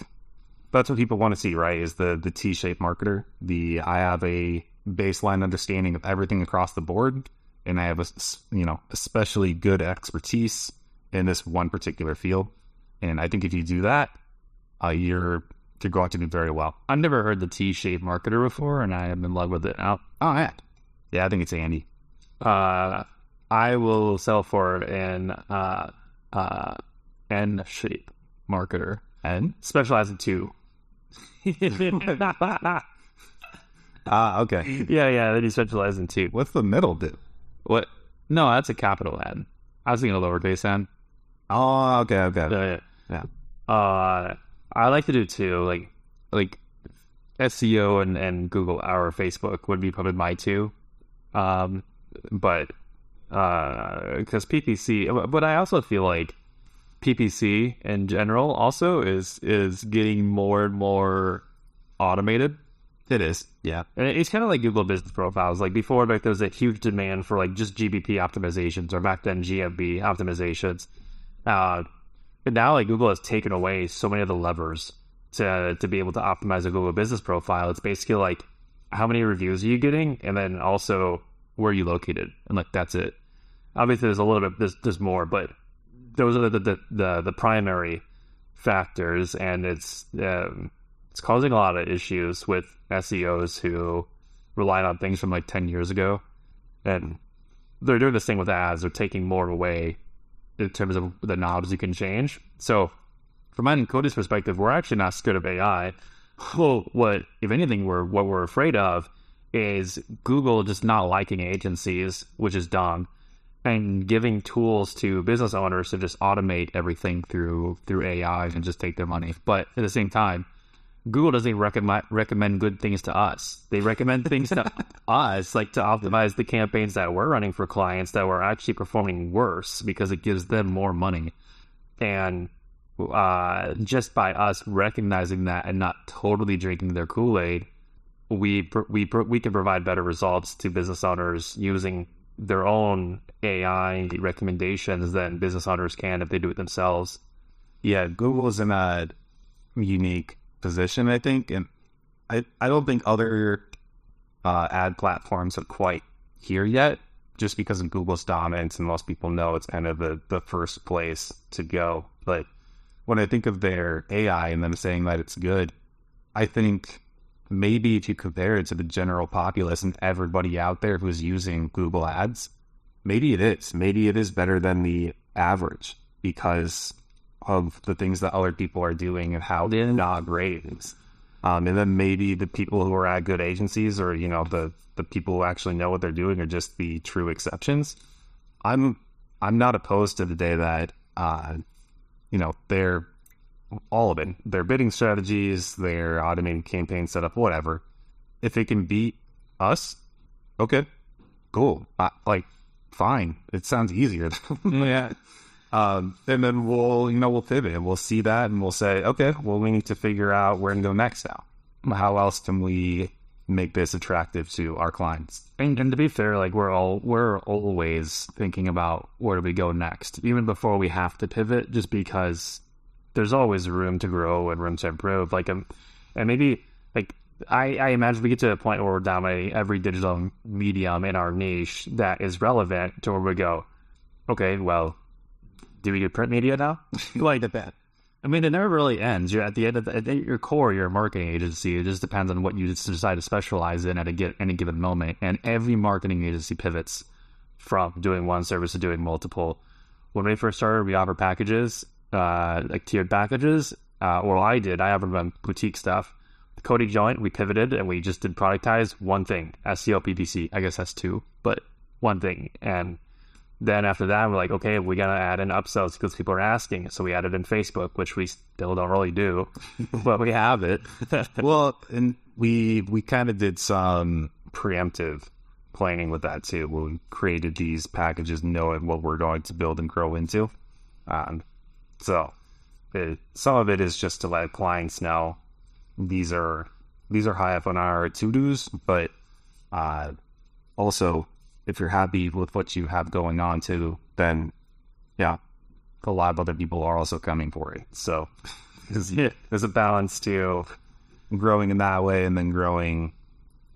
that's what people want to see, right? Is the the T-shaped marketer. The I have a baseline understanding of everything across the board, and I have a you know especially good expertise in this one particular field. And I think if you do that, uh, you're you're going to do very well. I've never heard the T-shaped marketer before, and I am in love with it now. Oh yeah, yeah. I think it's Andy. Uh, I will sell for an uh, uh, N shape marketer and specialize in two. ah, okay. Yeah, yeah. Then you specialize in two. What's the middle do? What? No, that's a capital N. I was thinking a lowercase n. Oh, okay, okay. Yeah, yeah. yeah. Uh, I like to do two. Like, like SEO and, and Google or Facebook would be probably my two. Um, but uh because uh, PPC, but I also feel like PPC in general also is is getting more and more automated. It is. Yeah. And it's kind of like Google business profiles. Like before, like there was a huge demand for like just GBP optimizations, or back then GMB optimizations. Uh, but now, like Google has taken away so many of the levers to to be able to optimize a Google business profile. It's basically like how many reviews are you getting, and then also where are you located, and like that's it. Obviously, there's a little bit there's, there's more, but those are the the the, the primary factors, and it's um, it's causing a lot of issues with SEOs who relied on things from like ten years ago, and they're doing this thing with ads. They're taking more away in terms of the knobs you can change. So, from my Cody's perspective, we're actually not scared of AI. Well, what if anything, we're what we're afraid of is Google just not liking agencies, which is dumb and giving tools to business owners to just automate everything through through AI and just take their money. But at the same time, Google doesn't recommend recommend good things to us. They recommend things to us, like to optimize the campaigns that we're running for clients that were actually performing worse because it gives them more money. And uh, just by us recognizing that and not totally drinking their Kool Aid, we we we can provide better results to business owners using their own AI recommendations than business owners can if they do it themselves. Yeah, Google is in a unique position, I think, and I I don't think other uh, ad platforms are quite here yet, just because of Google's dominance, and most people know it's kind of the the first place to go. But when I think of their AI and them saying that it's good, I think maybe if you compare it to the general populace and everybody out there who's using Google Ads, maybe it is. Maybe it is better than the average because of the things that other people are doing and how they're not ratings. Um, and then maybe the people who are at good agencies or, you know, the, the people who actually know what they're doing are just the true exceptions. I'm I'm not opposed to the day that uh, you know, they're all of it, their bidding strategies, their automated campaign setup, whatever. If it can beat us, okay, cool. Uh, like, fine. It sounds easier. yeah. Um, and then we'll, you know, we'll pivot and we'll see that and we'll say, okay, well, we need to figure out where to go next now. How else can we make this attractive to our clients? And, and to be fair, like we're all we're always thinking about where do we go next, even before we have to pivot, just because there's always room to grow and room to improve. Like, um, and maybe like I, I imagine we get to a point where we're dominating every digital medium in our niche that is relevant to where we go. Okay, well, do we get print media now? like that. I mean, it never really ends. You're at the end of the, at your core, you're a marketing agency. It just depends on what you decide to specialize in at a get, any given moment. And every marketing agency pivots from doing one service to doing multiple. When we first started, we offered packages, uh, like tiered packages. Uh, well, I did. I have offered boutique stuff. The Cody joint, we pivoted and we just did productize one thing, SEO PPC. I guess that's two, but one thing. And then after that, we're like, okay, we gotta add in upsells because people are asking. So we added in Facebook, which we still don't really do, but we have it. well, and we we kind of did some preemptive planning with that too. We created these packages knowing what we're going to build and grow into. Um, so it, some of it is just to let clients know these are these are high up on our to dos, but uh, also if you're happy with what you have going on too, then yeah, a lot of other people are also coming for it. So there's a balance to growing in that way and then growing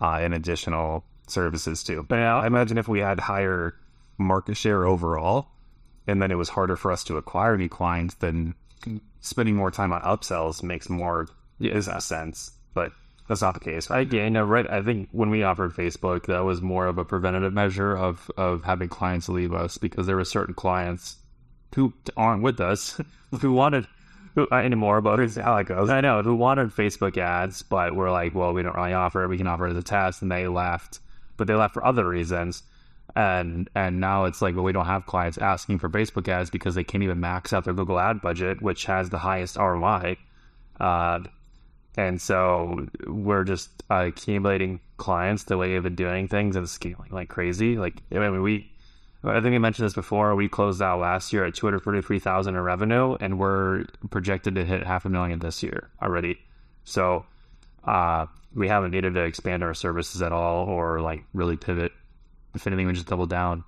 uh, in additional services too. But yeah, I imagine if we had higher market share overall, and then it was harder for us to acquire new clients, then spending more time on upsells makes more is a sense. But that's not the case. I yeah, no, right. I think when we offered Facebook, that was more of a preventative measure of of having clients leave us because there were certain clients who aren't with us who wanted who, uh, anymore, but how it goes. I know who wanted Facebook ads, but we're like, well, we don't really offer it. We can offer it as a test, and they left, but they left for other reasons. And and now it's like, well, we don't have clients asking for Facebook ads because they can't even max out their Google ad budget, which has the highest ROI. Uh, and so we're just uh, accumulating clients the way we've been doing things and scaling like crazy. Like, I mean, we, I think I mentioned this before. We closed out last year at 243,000 in revenue and we're projected to hit half a million this year already. So, uh, we haven't needed to expand our services at all or like really pivot. If anything, we just double down.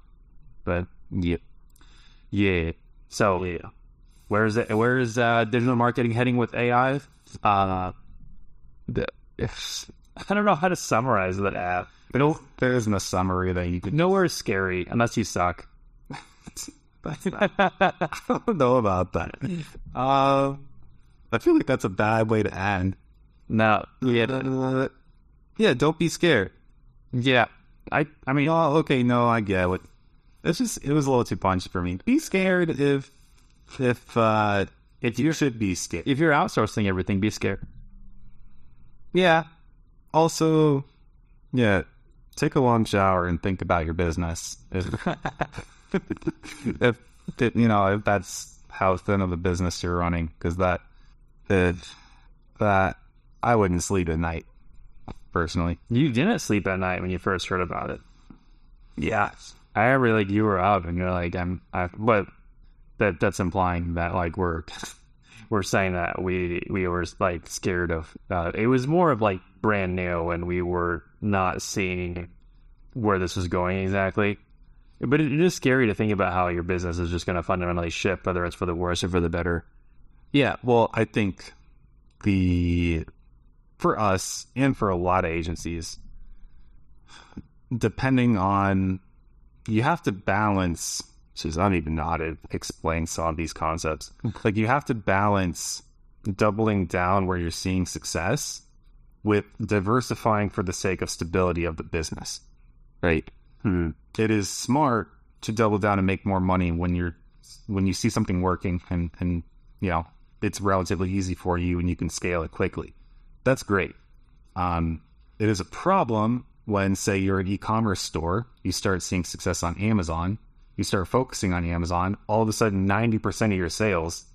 But yeah, yeah, so Yeah. where is it? Where is uh, digital marketing heading with AI? Uh, the, if, I don't know how to summarize that app. But there isn't a summary that you could. Nowhere is scary unless you suck. I don't know about that. Uh, I feel like that's a bad way to end. No, yeah, Uh, yeah, don't be scared. yeah. I, I mean, Oh, okay, no, I get it. It's just it was a little too punchy for me. Be scared if if uh if you should be scared. if you're outsourcing everything, be scared. Yeah. Also, yeah, take a long shower and think about your business. If, if you know if that's how thin of a business you're running, because that if that I wouldn't sleep at night personally. You didn't sleep at night when you first heard about it. Yeah. I remember like you were up and you're like, I'm, I, but that that's implying that like we're we're saying that we we were like scared of. Uh, it was more of like brand new and we were not seeing where this was going exactly. But it, it is scary to think about how your business is just going to fundamentally shift, whether it's for the worse or for the better. Yeah, well, I think the for us and for a lot of agencies, depending on you have to balance. Jeez, I don't even know how to explain some of these concepts. Like you have to balance doubling down where you're seeing success with diversifying for the sake of stability of the business. Right. Hmm. It is smart to double down and make more money when you're when you see something working and and you know it's relatively easy for you and you can scale it quickly. That's great. Um, it is a problem when, say, you're an e-commerce store, you start seeing success on Amazon, you start focusing on Amazon. All of a sudden, ninety percent of your sales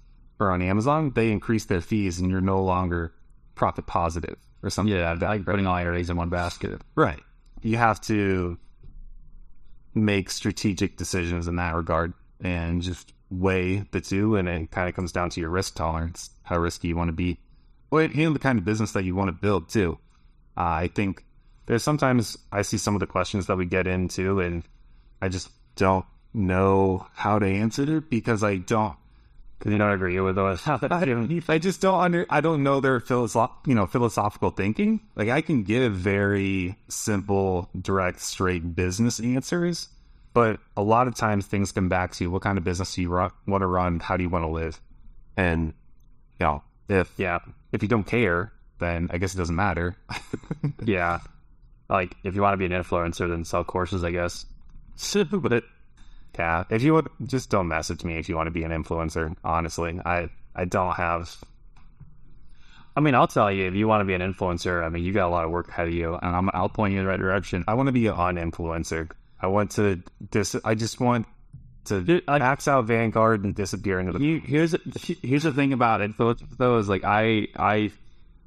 are on Amazon. They increase their fees, and you're no longer profit positive or something. Yeah, like putting all your eggs in one basket. Right. You have to make strategic decisions in that regard and just weigh the two. And it kind of comes down to your risk tolerance, how risky you want to be, well, and the kind of business that you want to build too. Uh, I think there's sometimes I see some of the questions that we get into, and I just don't know how to answer it because I don't Because you don't agree with us. I just don't under. I don't know their philosoph- you know, philosophical thinking. Like I can give very simple, direct, straight business answers, but a lot of times things come back to you. what kind of business do you run, want to run? How do you want to live? And you know, if yeah, if you don't care, then I guess it doesn't matter. yeah. Like if you want to be an influencer, then sell courses, I guess. but yeah, if you would just don't message me if you want to be an influencer. Honestly, I I don't have I mean, I'll tell you, if you want to be an influencer, I mean, you got a lot of work ahead of you, and I'm, I'll point you in the right direction. I want to be an influencer. I want to dis. I just want to I- max out Vanguard and disappear into the. You, here's here's the thing about influencers, though, is like I I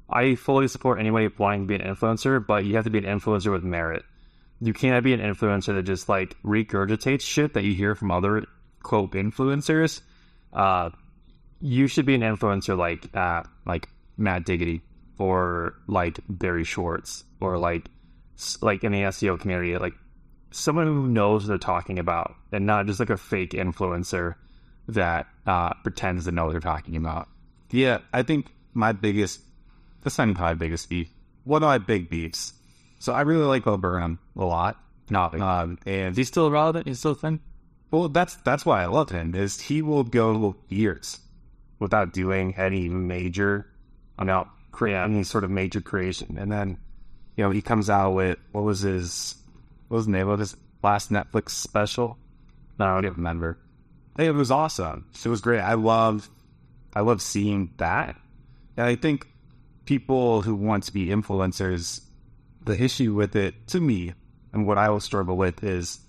I fully support anybody wanting to be an influencer, but you have to be an influencer with merit. You can't be an influencer that just like regurgitates shit that you hear from other quote influencers. Uh, you should be an influencer like uh, like Matt Diggity or like Barry Schwartz or like like in the SEO community, like someone who knows what they're talking about and not just like a fake influencer that uh, pretends to know what they're talking about. Yeah, I think my biggest. That's not my biggest beef. One of my big beefs. So I really like Bo Burnham a lot. No, Um, and is he still relevant? He's still a thing. well, that's that's why I love him. Is he will go years without doing any major, without create any sort of major creation, and then you know he comes out with what was his was name of his last Netflix special? No, I don't even remember. It was awesome. It was great. I love, I love seeing that. And I think people who want to be influencers, the issue with it, to me, and what I will struggle with is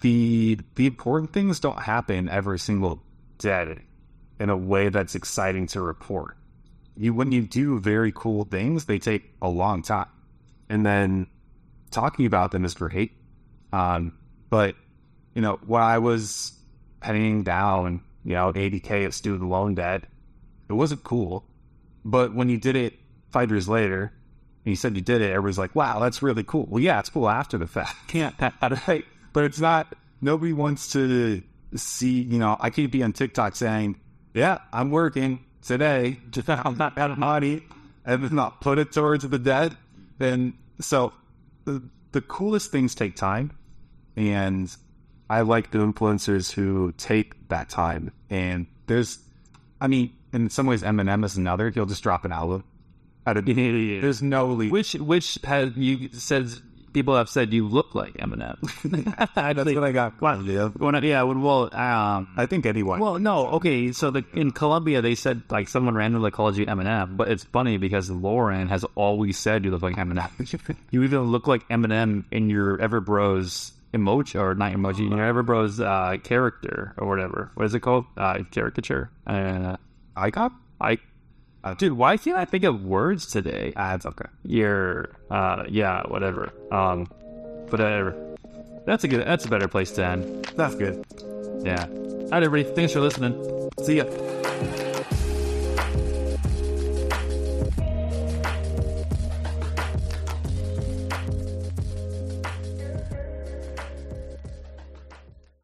the the important things don't happen every single day in a way that's exciting to report. You when you do very cool things, they take a long time, and then talking about them is great. Um, but you know, when I was paying down, you know, 80K of student loan debt, it wasn't cool. But when you did it five years later, and you said you did it, everybody's like, wow, that's really cool. Well, yeah, it's cool after the fact. Can't, right? But it's not, nobody wants to see, you know, I could be on TikTok saying, yeah, I'm working today. I'm not out of money and then not put it towards the debt. Then, so the, the coolest things take time. And I like the influencers who take that time. And there's, I mean, in some ways, Eminem is another. He'll just drop an album. Out of, there's no lead. Which which has you said people have said you look like Eminem. I don't think I got. Well, yeah, well, well, um, I think anyone. Well, no, okay. So the, in Colombia, they said like someone randomly called you Eminem, but it's funny because Lauren has always said you look like Eminem. you even look like Eminem in your Everbros emoji or not emoji, in your Everbros uh, character or whatever. What is it called? Uh, caricature. Uh, icon. I uh, Dude, why can't I think of words today? Ah, it's okay. You're, uh, yeah, whatever. Um, whatever. That's a good. That's a better place to end. That's good. Yeah. All right, everybody. Thanks for listening. See ya.